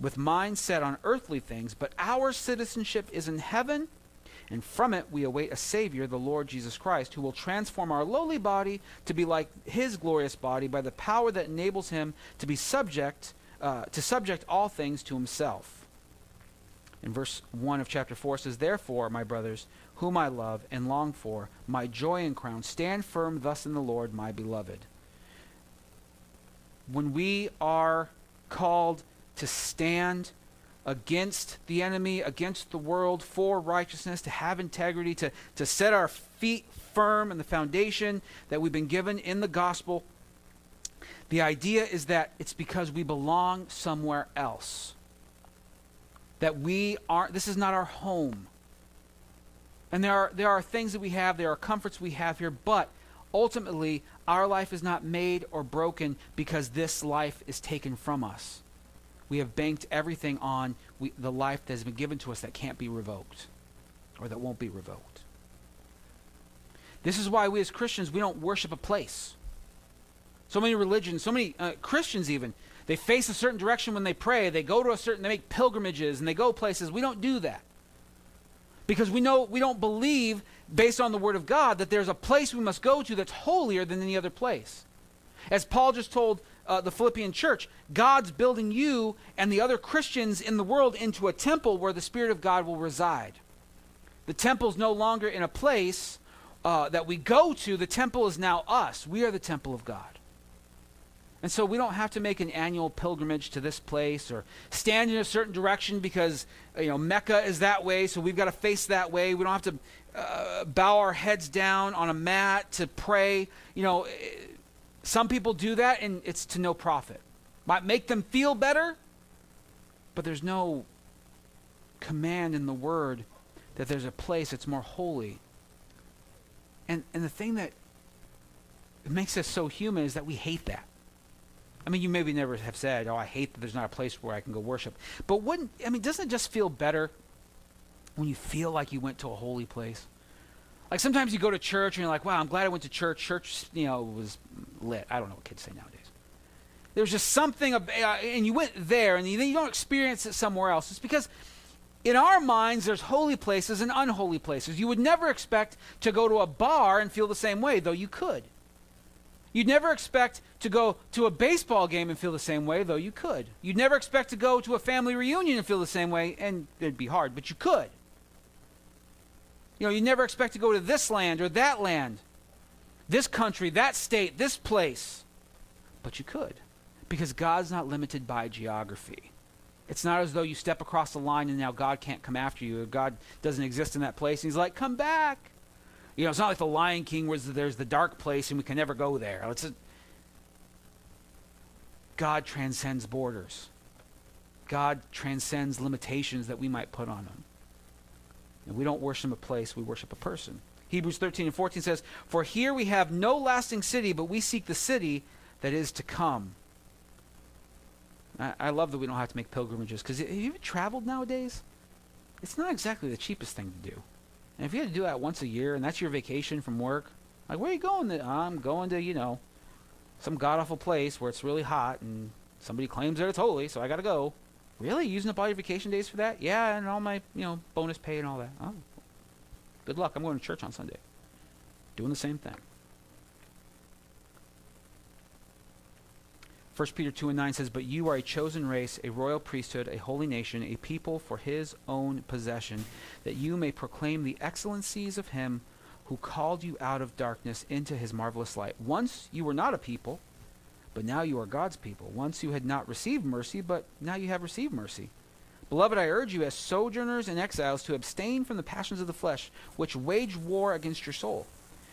with minds set on earthly things. But our citizenship is in heaven, and from it we await a Savior, the Lord Jesus Christ, who will transform our lowly body to be like his glorious body by the power that enables him to be subject uh, to subject all things to himself. In verse 1 of chapter 4 says, Therefore, my brothers, whom I love and long for, my joy and crown, stand firm thus in the Lord, my beloved. When we are called to stand against the enemy, against the world, for righteousness, to have integrity, to, to set our feet firm in the foundation that we've been given in the gospel, the idea is that it's because we belong somewhere else. That we aren't, this is not our home. And there are, there are things that we have, there are comforts we have here, but ultimately, our life is not made or broken because this life is taken from us. We have banked everything on we, the life that has been given to us that can't be revoked or that won't be revoked. This is why we as Christians, we don't worship a place. So many religions, so many uh, Christians even, they face a certain direction when they pray. They go to a certain, they make pilgrimages and they go places. We don't do that. Because we know, we don't believe, based on the Word of God, that there's a place we must go to that's holier than any other place. As Paul just told uh, the Philippian church, God's building you and the other Christians in the world into a temple where the Spirit of God will reside. The temple's no longer in a place uh, that we go to, the temple is now us. We are the temple of God. And so we don't have to make an annual pilgrimage to this place or stand in a certain direction because you know Mecca is that way, so we've got to face that way. We don't have to uh, bow our heads down on a mat to pray. You know, some people do that, and it's to no profit. Might make them feel better, but there's no command in the Word that there's a place that's more holy. And and the thing that makes us so human is that we hate that. I mean, you maybe never have said, "Oh, I hate that there's not a place where I can go worship." But wouldn't I mean, doesn't it just feel better when you feel like you went to a holy place? Like sometimes you go to church and you're like, "Wow, I'm glad I went to church. Church, you know, was lit." I don't know what kids say nowadays. There's just something, uh, and you went there, and you don't experience it somewhere else. It's because in our minds, there's holy places and unholy places. You would never expect to go to a bar and feel the same way, though you could. You'd never expect to go to a baseball game and feel the same way, though you could. You'd never expect to go to a family reunion and feel the same way, and it'd be hard, but you could. You know, you never expect to go to this land or that land, this country, that state, this place, but you could. Because God's not limited by geography. It's not as though you step across the line and now God can't come after you. or God doesn't exist in that place. And he's like, come back. You know, it's not like the Lion King where there's the dark place and we can never go there. It's a, God transcends borders. God transcends limitations that we might put on him. And we don't worship a place, we worship a person. Hebrews 13 and 14 says, For here we have no lasting city, but we seek the city that is to come. I, I love that we don't have to make pilgrimages because have you ever traveled nowadays? It's not exactly the cheapest thing to do. And if you had to do that once a year and that's your vacation from work, like where are you going? I'm going to, you know, some god awful place where it's really hot and somebody claims that it's holy, so I got to go. Really? Using up all your vacation days for that? Yeah, and all my, you know, bonus pay and all that. Oh. Good luck. I'm going to church on Sunday. Doing the same thing. 1 Peter 2 and 9 says, But you are a chosen race, a royal priesthood, a holy nation, a people for his own possession, that you may proclaim the excellencies of him who called you out of darkness into his marvelous light. Once you were not a people, but now you are God's people. Once you had not received mercy, but now you have received mercy. Beloved, I urge you as sojourners and exiles to abstain from the passions of the flesh, which wage war against your soul.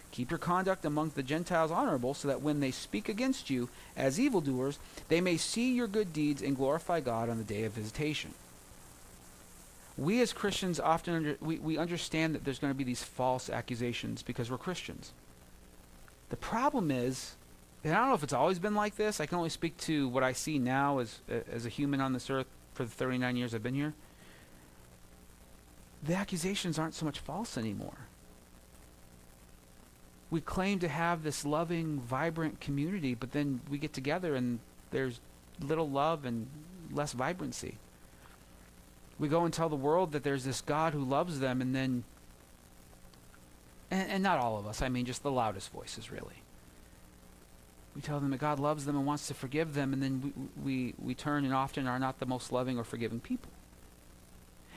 Keep your conduct among the Gentiles honorable, so that when they speak against you as evildoers, they may see your good deeds and glorify God on the day of visitation. We as Christians often under, we, we understand that there's going to be these false accusations because we're Christians. The problem is, and I don't know if it's always been like this. I can only speak to what I see now as as a human on this earth for the 39 years I've been here. The accusations aren't so much false anymore we claim to have this loving, vibrant community, but then we get together and there's little love and less vibrancy. We go and tell the world that there's this God who loves them, and then, and, and not all of us, I mean just the loudest voices, really. We tell them that God loves them and wants to forgive them, and then we, we, we turn and often are not the most loving or forgiving people.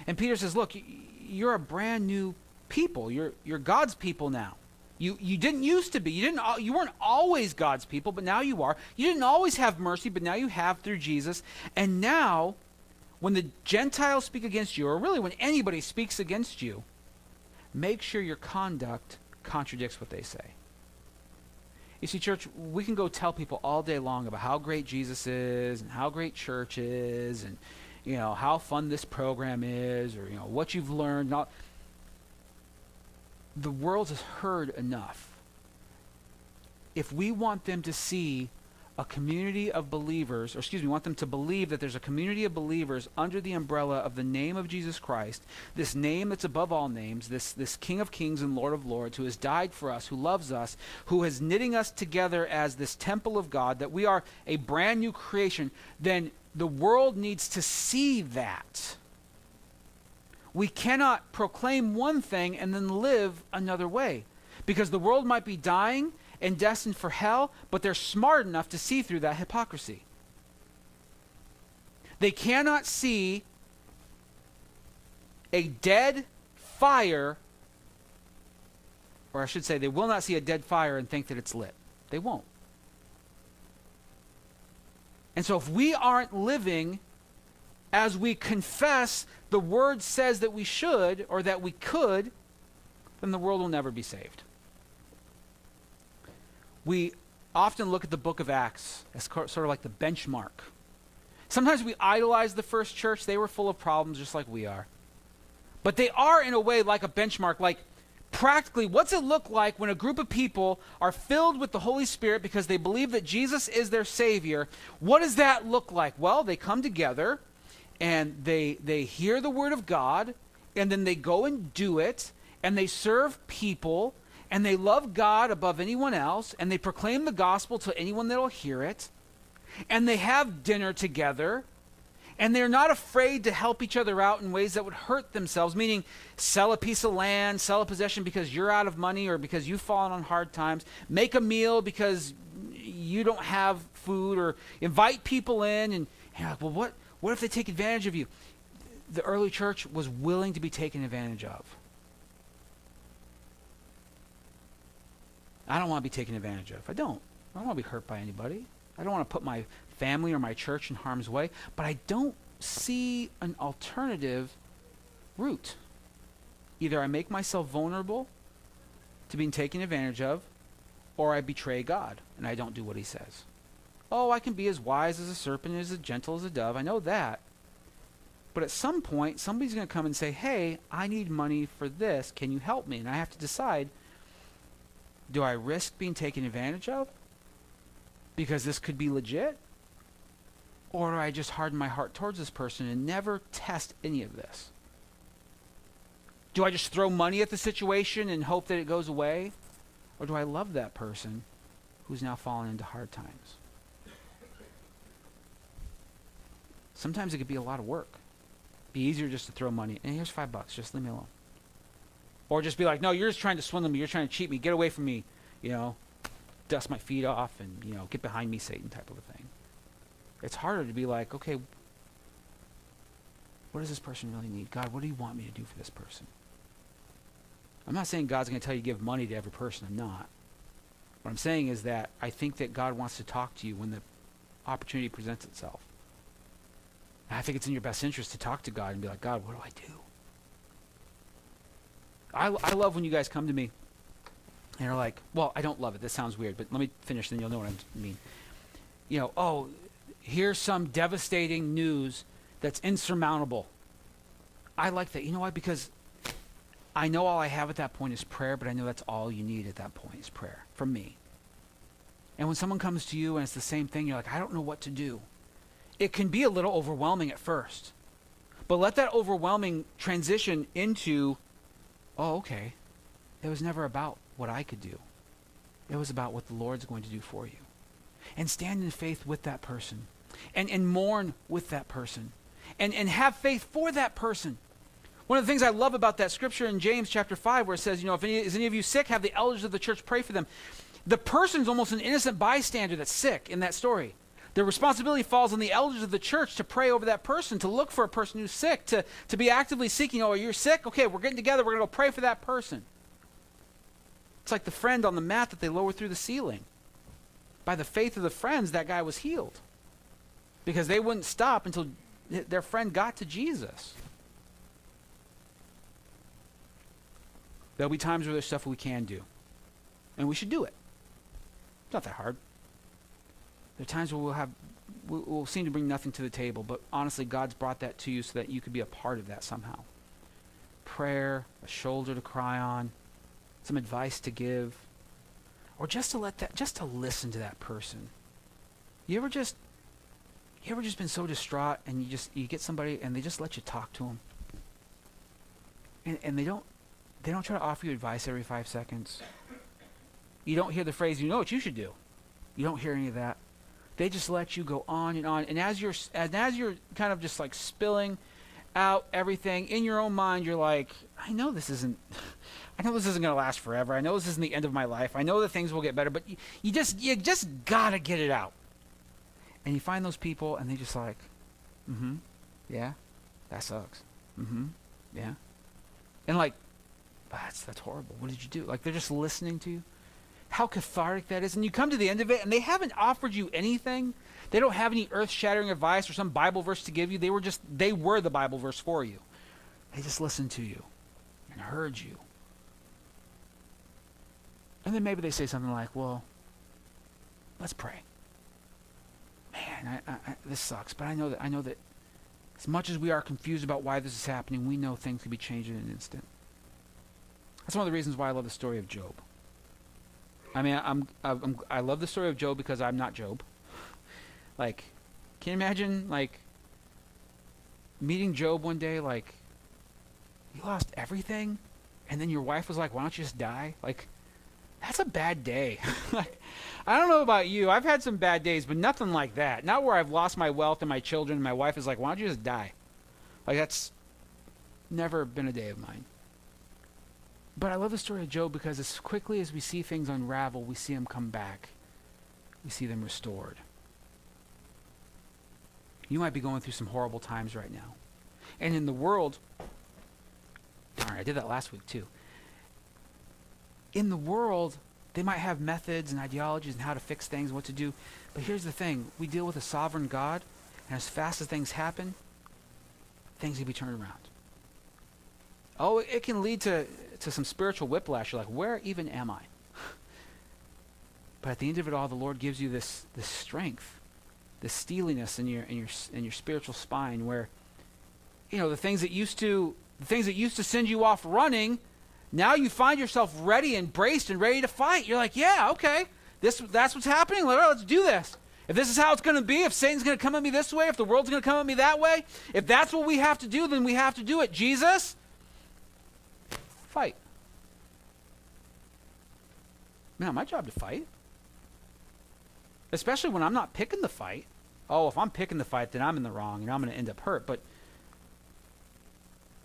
And Peter says, Look, you're a brand new people. You're, you're God's people now. You, you didn't used to be. You, didn't, you weren't always God's people, but now you are. You didn't always have mercy, but now you have through Jesus. And now, when the Gentiles speak against you, or really when anybody speaks against you, make sure your conduct contradicts what they say. You see, church, we can go tell people all day long about how great Jesus is and how great church is and, you know, how fun this program is or, you know, what you've learned. All the world has heard enough. If we want them to see a community of believers, or excuse me, want them to believe that there's a community of believers under the umbrella of the name of Jesus Christ, this name that's above all names, this, this King of Kings and Lord of Lords, who has died for us, who loves us, who is knitting us together as this temple of God, that we are a brand new creation, then the world needs to see that. We cannot proclaim one thing and then live another way. Because the world might be dying and destined for hell, but they're smart enough to see through that hypocrisy. They cannot see a dead fire, or I should say, they will not see a dead fire and think that it's lit. They won't. And so if we aren't living as we confess the word says that we should or that we could, then the world will never be saved. We often look at the book of Acts as sort of like the benchmark. Sometimes we idolize the first church. They were full of problems just like we are. But they are, in a way, like a benchmark. Like, practically, what's it look like when a group of people are filled with the Holy Spirit because they believe that Jesus is their Savior? What does that look like? Well, they come together and they they hear the word of God and then they go and do it and they serve people and they love God above anyone else and they proclaim the gospel to anyone that'll hear it and they have dinner together and they're not afraid to help each other out in ways that would hurt themselves meaning sell a piece of land sell a possession because you're out of money or because you've fallen on hard times make a meal because you don't have food or invite people in and you're like well what what if they take advantage of you? The early church was willing to be taken advantage of. I don't want to be taken advantage of. I don't. I don't want to be hurt by anybody. I don't want to put my family or my church in harm's way, but I don't see an alternative route. Either I make myself vulnerable to being taken advantage of, or I betray God and I don't do what he says. Oh, I can be as wise as a serpent and as gentle as a dove. I know that. But at some point, somebody's going to come and say, hey, I need money for this. Can you help me? And I have to decide do I risk being taken advantage of? Because this could be legit? Or do I just harden my heart towards this person and never test any of this? Do I just throw money at the situation and hope that it goes away? Or do I love that person who's now fallen into hard times? Sometimes it could be a lot of work. Be easier just to throw money. And here's five bucks. Just leave me alone. Or just be like, no, you're just trying to swindle me. You're trying to cheat me. Get away from me. You know, dust my feet off and, you know, get behind me, Satan type of a thing. It's harder to be like, okay, what does this person really need? God, what do you want me to do for this person? I'm not saying God's going to tell you to give money to every person. I'm not. What I'm saying is that I think that God wants to talk to you when the opportunity presents itself. And I think it's in your best interest to talk to God and be like, God, what do I do? I, I love when you guys come to me and you're like, well, I don't love it. This sounds weird, but let me finish, then you'll know what I mean. You know, oh, here's some devastating news that's insurmountable. I like that. You know why? Because I know all I have at that point is prayer, but I know that's all you need at that point is prayer from me. And when someone comes to you and it's the same thing, you're like, I don't know what to do. It can be a little overwhelming at first. But let that overwhelming transition into, oh, okay. It was never about what I could do. It was about what the Lord's going to do for you. And stand in faith with that person. And, and mourn with that person. And, and have faith for that person. One of the things I love about that scripture in James chapter 5, where it says, you know, if any, is any of you sick, have the elders of the church pray for them. The person's almost an innocent bystander that's sick in that story. The responsibility falls on the elders of the church to pray over that person, to look for a person who's sick, to, to be actively seeking, oh, you're sick? Okay, we're getting together. We're going to go pray for that person. It's like the friend on the mat that they lower through the ceiling. By the faith of the friends, that guy was healed. Because they wouldn't stop until their friend got to Jesus. There'll be times where there's stuff we can do. And we should do it. It's not that hard. There are times where we'll have we'll, we'll seem to bring nothing to the table, but honestly, God's brought that to you so that you could be a part of that somehow. Prayer, a shoulder to cry on, some advice to give, or just to let that, just to listen to that person. You ever just, you ever just been so distraught and you just, you get somebody and they just let you talk to them? And, and they don't, they don't try to offer you advice every five seconds. You don't hear the phrase, you know what you should do. You don't hear any of that. They just let you go on and on. And as you're, and as you're kind of just like spilling out everything in your own mind, you're like, I know this isn't, I know this isn't going to last forever. I know this isn't the end of my life. I know that things will get better, but you, you just you just got to get it out. And you find those people and they just like, "Mhm. Yeah. That sucks." "Mhm. Yeah." And like, that's that's horrible. What did you do? Like they're just listening to you. How cathartic that is. And you come to the end of it and they haven't offered you anything. They don't have any earth-shattering advice or some Bible verse to give you. They were just they were the Bible verse for you. They just listened to you and heard you and then maybe they say something like, well, let's pray. Man, I, I, this sucks, but I know that I know that as much as we are confused about why this is happening, we know things can be changed in an instant. That's one of the reasons why I love the story of Job. I mean, I'm, I'm I love the story of Job because I'm not Job. Like, can you imagine like meeting Job one day? Like, you lost everything, and then your wife was like, "Why don't you just die?" Like, that's a bad day. Like, I don't know about you. I've had some bad days, but nothing like that. Not where I've lost my wealth and my children, and my wife is like, why don't you just die? Like, that's never been a day of mine. But I love the story of Job because as quickly as we see things unravel, we see them come back. We see them restored. You might be going through some horrible times right now. And in the world, darn, I did that last week too in the world, they might have methods and ideologies and how to fix things, what to do. But here's the thing we deal with a sovereign God, and as fast as things happen, things can be turned around. Oh, it can lead to, to some spiritual whiplash. You're like, where even am I? but at the end of it all, the Lord gives you this, this strength, this steeliness in your, in, your, in your spiritual spine where, you know, the things that used to the things that used to send you off running, now you find yourself ready and braced and ready to fight. You're like, yeah, okay, this that's what's happening. Let's do this. If this is how it's going to be, if Satan's going to come at me this way, if the world's going to come at me that way, if that's what we have to do, then we have to do it. Jesus, fight. Man, my job to fight. Especially when I'm not picking the fight. Oh, if I'm picking the fight, then I'm in the wrong and I'm going to end up hurt. But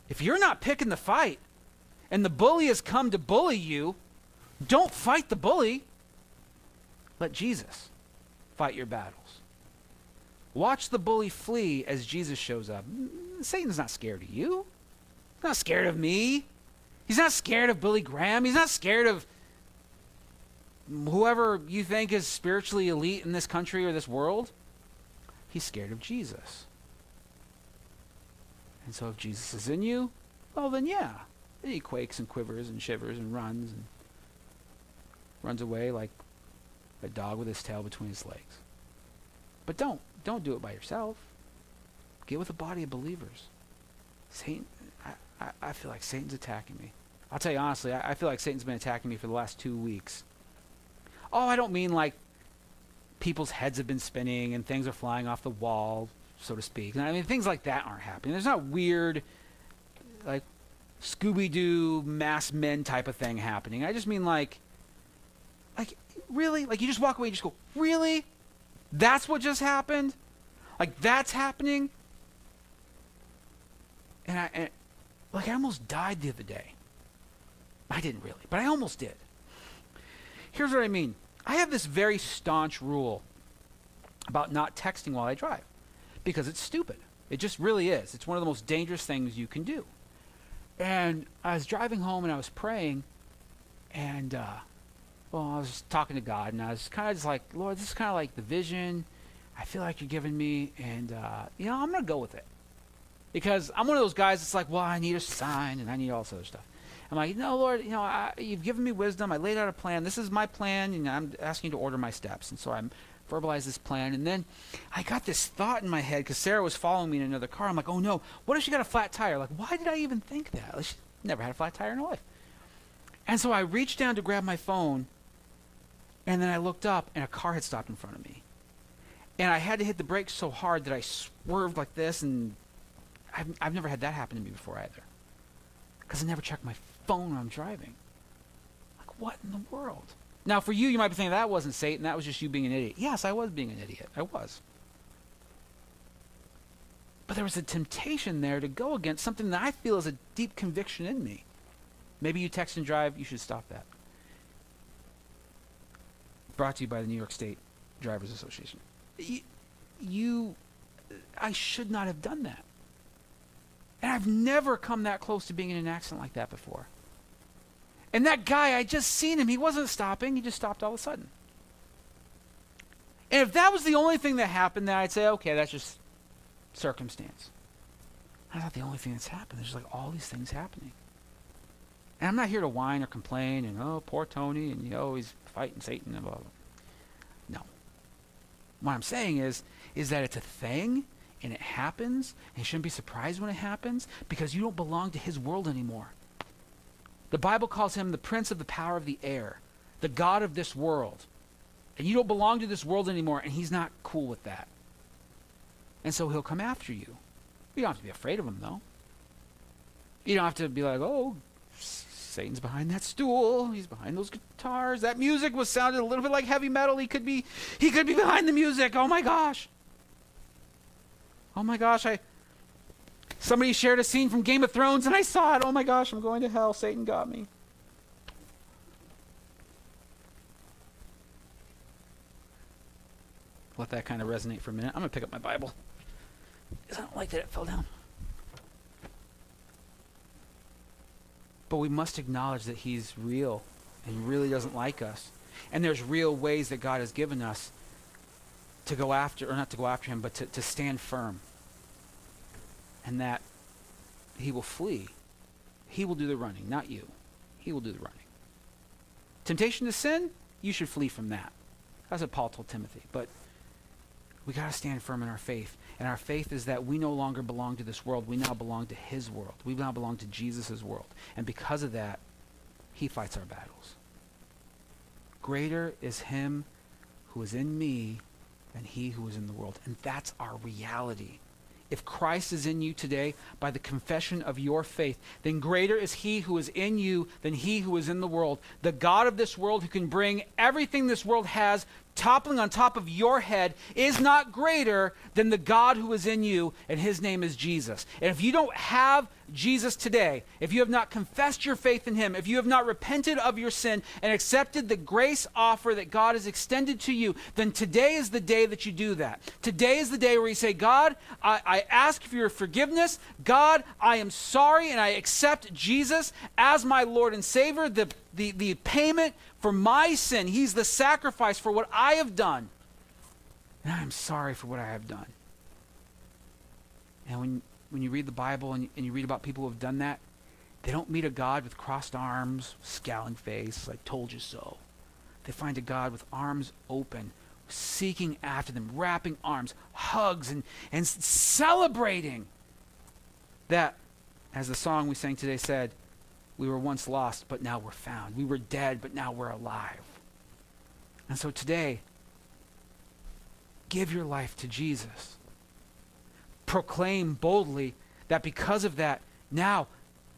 if you're not picking the fight and the bully has come to bully you, don't fight the bully. Let Jesus fight your battles. Watch the bully flee as Jesus shows up. Satan's not scared of you. He's not scared of me. He's not scared of Billy Graham. He's not scared of whoever you think is spiritually elite in this country or this world. He's scared of Jesus. And so if Jesus is in you, well then yeah. he quakes and quivers and shivers and runs and runs away like a dog with his tail between his legs. But don't. Don't do it by yourself. Get with a body of believers. Satan, I, I, feel like Satan's attacking me. I'll tell you honestly, I, I feel like Satan's been attacking me for the last two weeks. Oh, I don't mean like people's heads have been spinning and things are flying off the wall, so to speak. I mean, things like that aren't happening. There's not weird, like, Scooby Doo mass men type of thing happening. I just mean like, like really? Like you just walk away and just go, really? That's what just happened? Like that's happening? And I, and, like I almost died the other day. I didn't really, but I almost did. Here's what I mean. I have this very staunch rule about not texting while I drive because it's stupid. It just really is. It's one of the most dangerous things you can do. And I was driving home and I was praying, and uh, well, I was talking to God, and I was kind of just like, Lord, this is kind of like the vision I feel like you're giving me, and uh, you know, I'm gonna go with it because I'm one of those guys that's like, well, I need a sign and I need all this other stuff. I'm like, no, Lord, you know, I, you've given me wisdom. I laid out a plan. This is my plan, and I'm asking you to order my steps. And so I'm verbalize this plan. And then I got this thought in my head because Sarah was following me in another car. I'm like, oh no, what if she got a flat tire? Like, why did I even think that? Like, she never had a flat tire in her life. And so I reached down to grab my phone, and then I looked up, and a car had stopped in front of me. And I had to hit the brakes so hard that I swerved like this, and I've, I've never had that happen to me before either. Because I never check my phone when I'm driving. Like, what in the world? Now, for you, you might be thinking that wasn't Satan, that was just you being an idiot. Yes, I was being an idiot. I was. But there was a temptation there to go against something that I feel is a deep conviction in me. Maybe you text and drive, you should stop that. Brought to you by the New York State Drivers Association. You, you, I should not have done that. And I've never come that close to being in an accident like that before. And that guy, I just seen him. He wasn't stopping. He just stopped all of a sudden. And if that was the only thing that happened, then I'd say, okay, that's just circumstance. That's not the only thing that's happened. There's like all these things happening. And I'm not here to whine or complain and, oh, poor Tony, and, you know, he's fighting Satan and blah, blah. No. What I'm saying is, is that it's a thing and it happens, and you shouldn't be surprised when it happens because you don't belong to his world anymore. The Bible calls him the prince of the power of the air, the God of this world. And you don't belong to this world anymore, and he's not cool with that. And so he'll come after you. You don't have to be afraid of him, though. You don't have to be like, oh, Satan's behind that stool. He's behind those guitars. That music was sounded a little bit like heavy metal. He could be he could be behind the music. Oh my gosh. Oh my gosh, I somebody shared a scene from Game of Thrones and I saw it. Oh my gosh, I'm going to hell. Satan got me. Let that kind of resonate for a minute. I'm going to pick up my Bible. Because I don't like that it fell down. But we must acknowledge that he's real and really doesn't like us. And there's real ways that God has given us to go after, or not to go after him, but to, to stand firm. And that he will flee. He will do the running, not you. He will do the running. Temptation to sin, you should flee from that. That's what Paul told Timothy. But we got to stand firm in our faith. And our faith is that we no longer belong to this world. We now belong to his world. We now belong to Jesus' world. And because of that, he fights our battles. Greater is him who is in me than he who is in the world. And that's our reality. If Christ is in you today by the confession of your faith, then greater is he who is in you than he who is in the world. The God of this world who can bring everything this world has toppling on top of your head is not greater than the God who is in you, and his name is Jesus. And if you don't have Jesus today, if you have not confessed your faith in him, if you have not repented of your sin and accepted the grace offer that God has extended to you, then today is the day that you do that. Today is the day where you say, God, I, I ask for your forgiveness. God, I am sorry, and I accept Jesus as my Lord and Savior, the, the, the payment for my sin. He's the sacrifice for what I have done. And I am sorry for what I have done. And when, when you read the Bible and you, and you read about people who have done that, they don't meet a God with crossed arms, scowling face, like told you so. They find a God with arms open, seeking after them, wrapping arms, hugs, and, and celebrating that, as the song we sang today said, we were once lost, but now we're found. We were dead, but now we're alive. And so today, give your life to Jesus. Proclaim boldly that because of that, now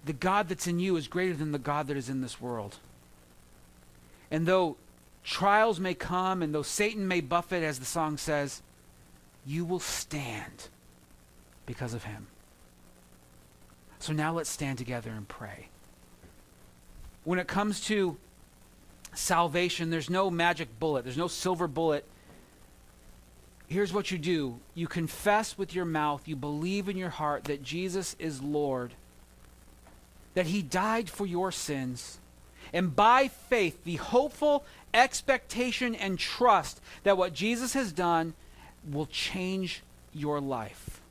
the God that's in you is greater than the God that is in this world. And though trials may come and though Satan may buffet, as the song says, you will stand because of him. So now let's stand together and pray when it comes to salvation, there's no magic bullet, there's no silver bullet. Here's what you do you confess with your mouth, you believe in your heart that Jesus is Lord, that He died for your sins. And by faith, the hopeful expectation and trust that what Jesus has done will change your life.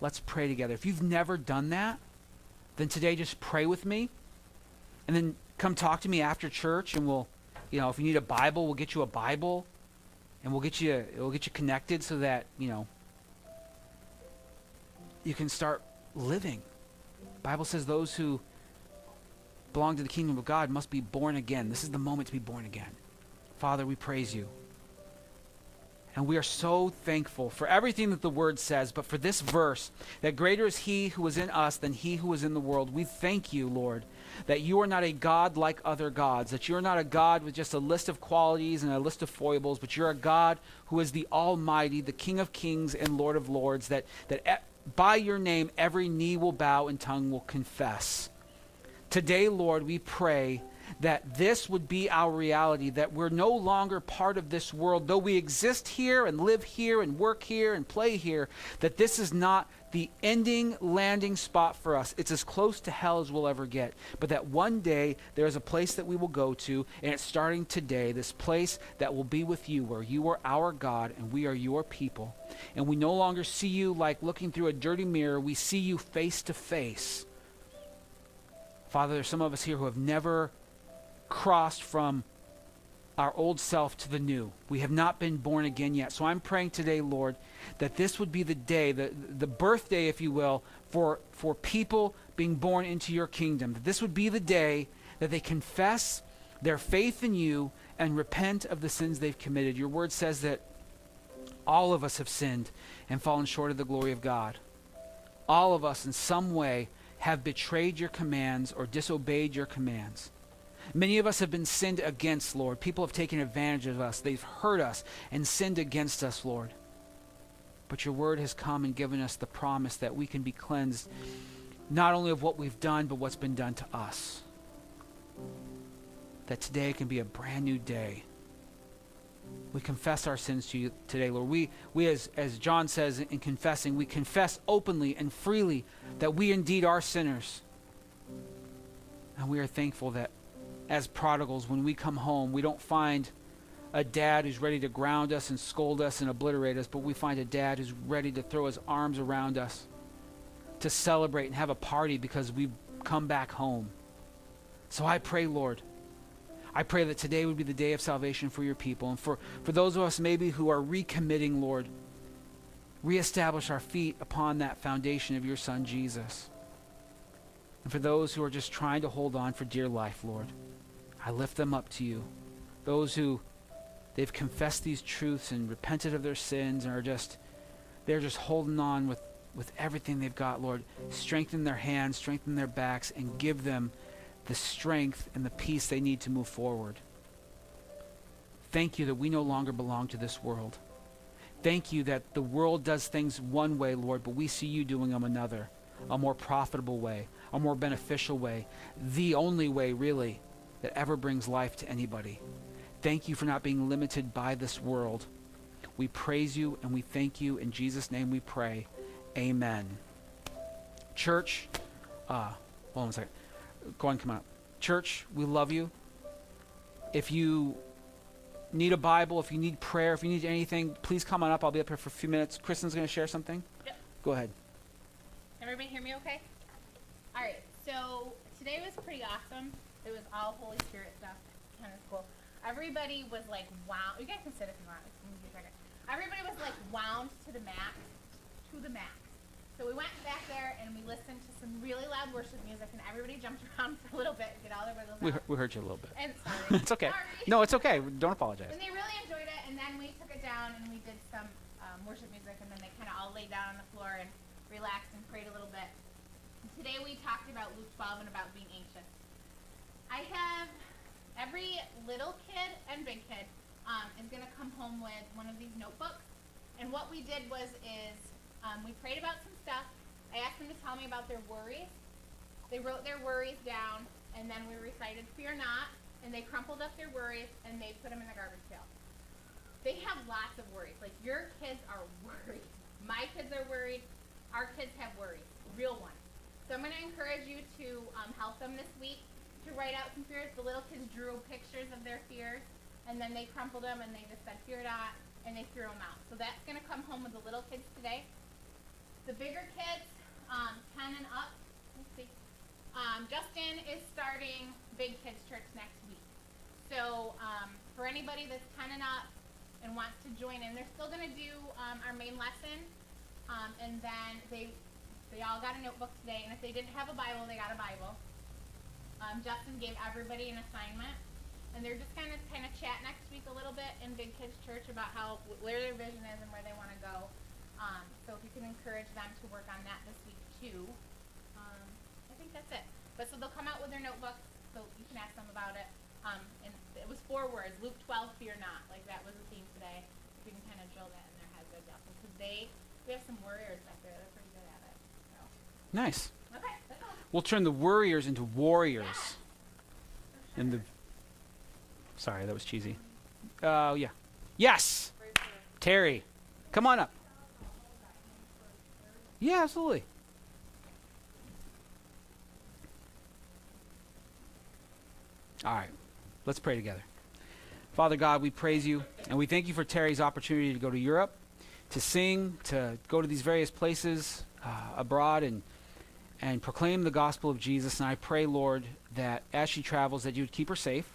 Let's pray together. If you've never done that, then today just pray with me and then come talk to me after church and we'll you know if you need a bible we'll get you a bible and we'll get you we'll get you connected so that you know you can start living. Bible says those who belong to the kingdom of god must be born again. This is the moment to be born again. Father we praise you. And we are so thankful for everything that the word says, but for this verse, that greater is he who is in us than he who is in the world. We thank you, Lord, that you are not a God like other gods, that you're not a God with just a list of qualities and a list of foibles, but you're a God who is the Almighty, the King of kings and Lord of lords, that, that by your name every knee will bow and tongue will confess. Today, Lord, we pray that this would be our reality, that we're no longer part of this world. Though we exist here and live here and work here and play here, that this is not the ending landing spot for us. It's as close to hell as we'll ever get. But that one day there is a place that we will go to, and it's starting today, this place that will be with you, where you are our God and we are your people. And we no longer see you like looking through a dirty mirror, we see you face to face. Father, there's some of us here who have never crossed from our old self to the new. We have not been born again yet. So I'm praying today, Lord, that this would be the day, the, the birthday, if you will, for, for people being born into your kingdom. That this would be the day that they confess their faith in you and repent of the sins they've committed. Your word says that all of us have sinned and fallen short of the glory of God. All of us, in some way, have betrayed your commands or disobeyed your commands. Many of us have been sinned against, Lord. People have taken advantage of us. They've hurt us and sinned against us, Lord. But your word has come and given us the promise that we can be cleansed not only of what we've done, but what's been done to us. That today can be a brand new day. We confess our sins to you today, Lord. We, we as, as John says in confessing, we confess openly and freely that we indeed are sinners. And we are thankful that as prodigals, when we come home, we don't find a dad who's ready to ground us and scold us and obliterate us, but we find a dad who's ready to throw his arms around us, to celebrate and have a party because we've come back home. So I pray, Lord, I pray that today would be the day of salvation for your people. And for, for those of us maybe who are recommitting, Lord, reestablish our feet upon that foundation of your Son, Jesus. And for those who are just trying to hold on for dear life, Lord, I lift them up to you. Those who they've confessed these truths and repented of their sins and are just they're just holding on with, with everything they've got, Lord. Strengthen their hands, strengthen their backs, and give them the strength and the peace they need to move forward. Thank you that we no longer belong to this world. Thank you that the world does things one way, Lord, but we see you doing them another, a more profitable way, a more beneficial way, the only way, really, that ever brings life to anybody. Thank you for not being limited by this world. We praise you and we thank you. In Jesus' name we pray. Amen. Church, uh, hold on a second. Go on, come on. Church, we love you. If you need a Bible, if you need prayer, if you need anything, please come on up. I'll be up here for a few minutes. Kristen's going to share something. Yep. Go ahead. Everybody hear me okay? All right. So today was pretty awesome. It was all Holy Spirit stuff. Kind of cool. Everybody was like, wow. You guys can sit if you want. It's gonna be a. Everybody was like wound to the max, to the max. So we went back there and we listened to some really loud worship music, and everybody jumped around for a little bit, get all their wiggles We, we heard you a little bit. And sorry. it's okay. Sorry. No, it's okay. Don't apologize. And they really enjoyed it, and then we took it down and we did some um, worship music, and then they kind of all laid down on the floor and relaxed and prayed a little bit. And today we talked about Luke 12 and about being anxious. I have every little kid and big kid um, is going to come home with one of these notebooks, and what we did was is um, we prayed about some stuff. I asked them to tell me about their worries. They wrote their worries down, and then we recited "Fear not," and they crumpled up their worries and they put them in the garbage pail. They have lots of worries. Like your kids are worried. My kids are worried. Our kids have worries, real ones. So I'm going to encourage you to um, help them this week to write out some fears. The little kids drew pictures of their fears, and then they crumpled them and they just said "Fear not," and they threw them out. So that's going to come home with the little kids today. The bigger kids, um, 10 and up. Let's see. Um, Justin is starting Big Kids Church next week. So um, for anybody that's 10 and up and wants to join in, they're still going to do um, our main lesson. Um, and then they they all got a notebook today. And if they didn't have a Bible, they got a Bible. Um, Justin gave everybody an assignment. And they're just kind of kind of chat next week a little bit in Big Kids Church about how where their vision is and where they want to go. Um, so if you can encourage them to work on that this week too. Um, I think that's it. But so they'll come out with their notebooks, so you can ask them about it. Um, and it was four words: Luke 12, fear not. Like that was the theme today. If you can kind of drill that in their heads, good job. Because they, we have some warriors back there. They're pretty good at it. So Nice. We'll turn the worriers into warriors. In the. Sorry, that was cheesy. Oh, yeah. Yes! Terry, come on up. Yeah, absolutely. All right, let's pray together. Father God, we praise you and we thank you for Terry's opportunity to go to Europe, to sing, to go to these various places uh, abroad and and proclaim the gospel of Jesus. And I pray, Lord, that as she travels, that you would keep her safe,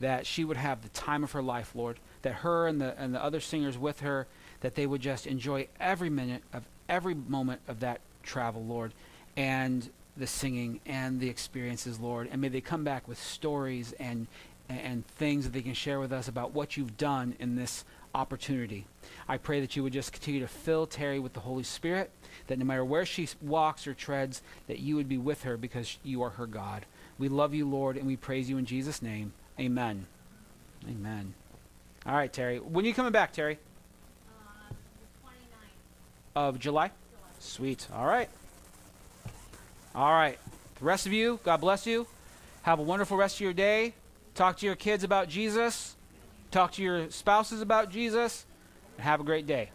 that she would have the time of her life, Lord, that her and the and the other singers with her, that they would just enjoy every minute of every moment of that travel, Lord, and the singing and the experiences, Lord. And may they come back with stories and and things that they can share with us about what you've done in this opportunity. I pray that you would just continue to fill Terry with the Holy Spirit, that no matter where she walks or treads, that you would be with her because you are her God. We love you, Lord, and we praise you in Jesus' name. Amen. Amen. All right, Terry. When are you coming back, Terry? Uh, the 29th. Of July? Sweet. All right. All right. The rest of you, God bless you. Have a wonderful rest of your day. Talk to your kids about Jesus. Talk to your spouses about Jesus. And have a great day.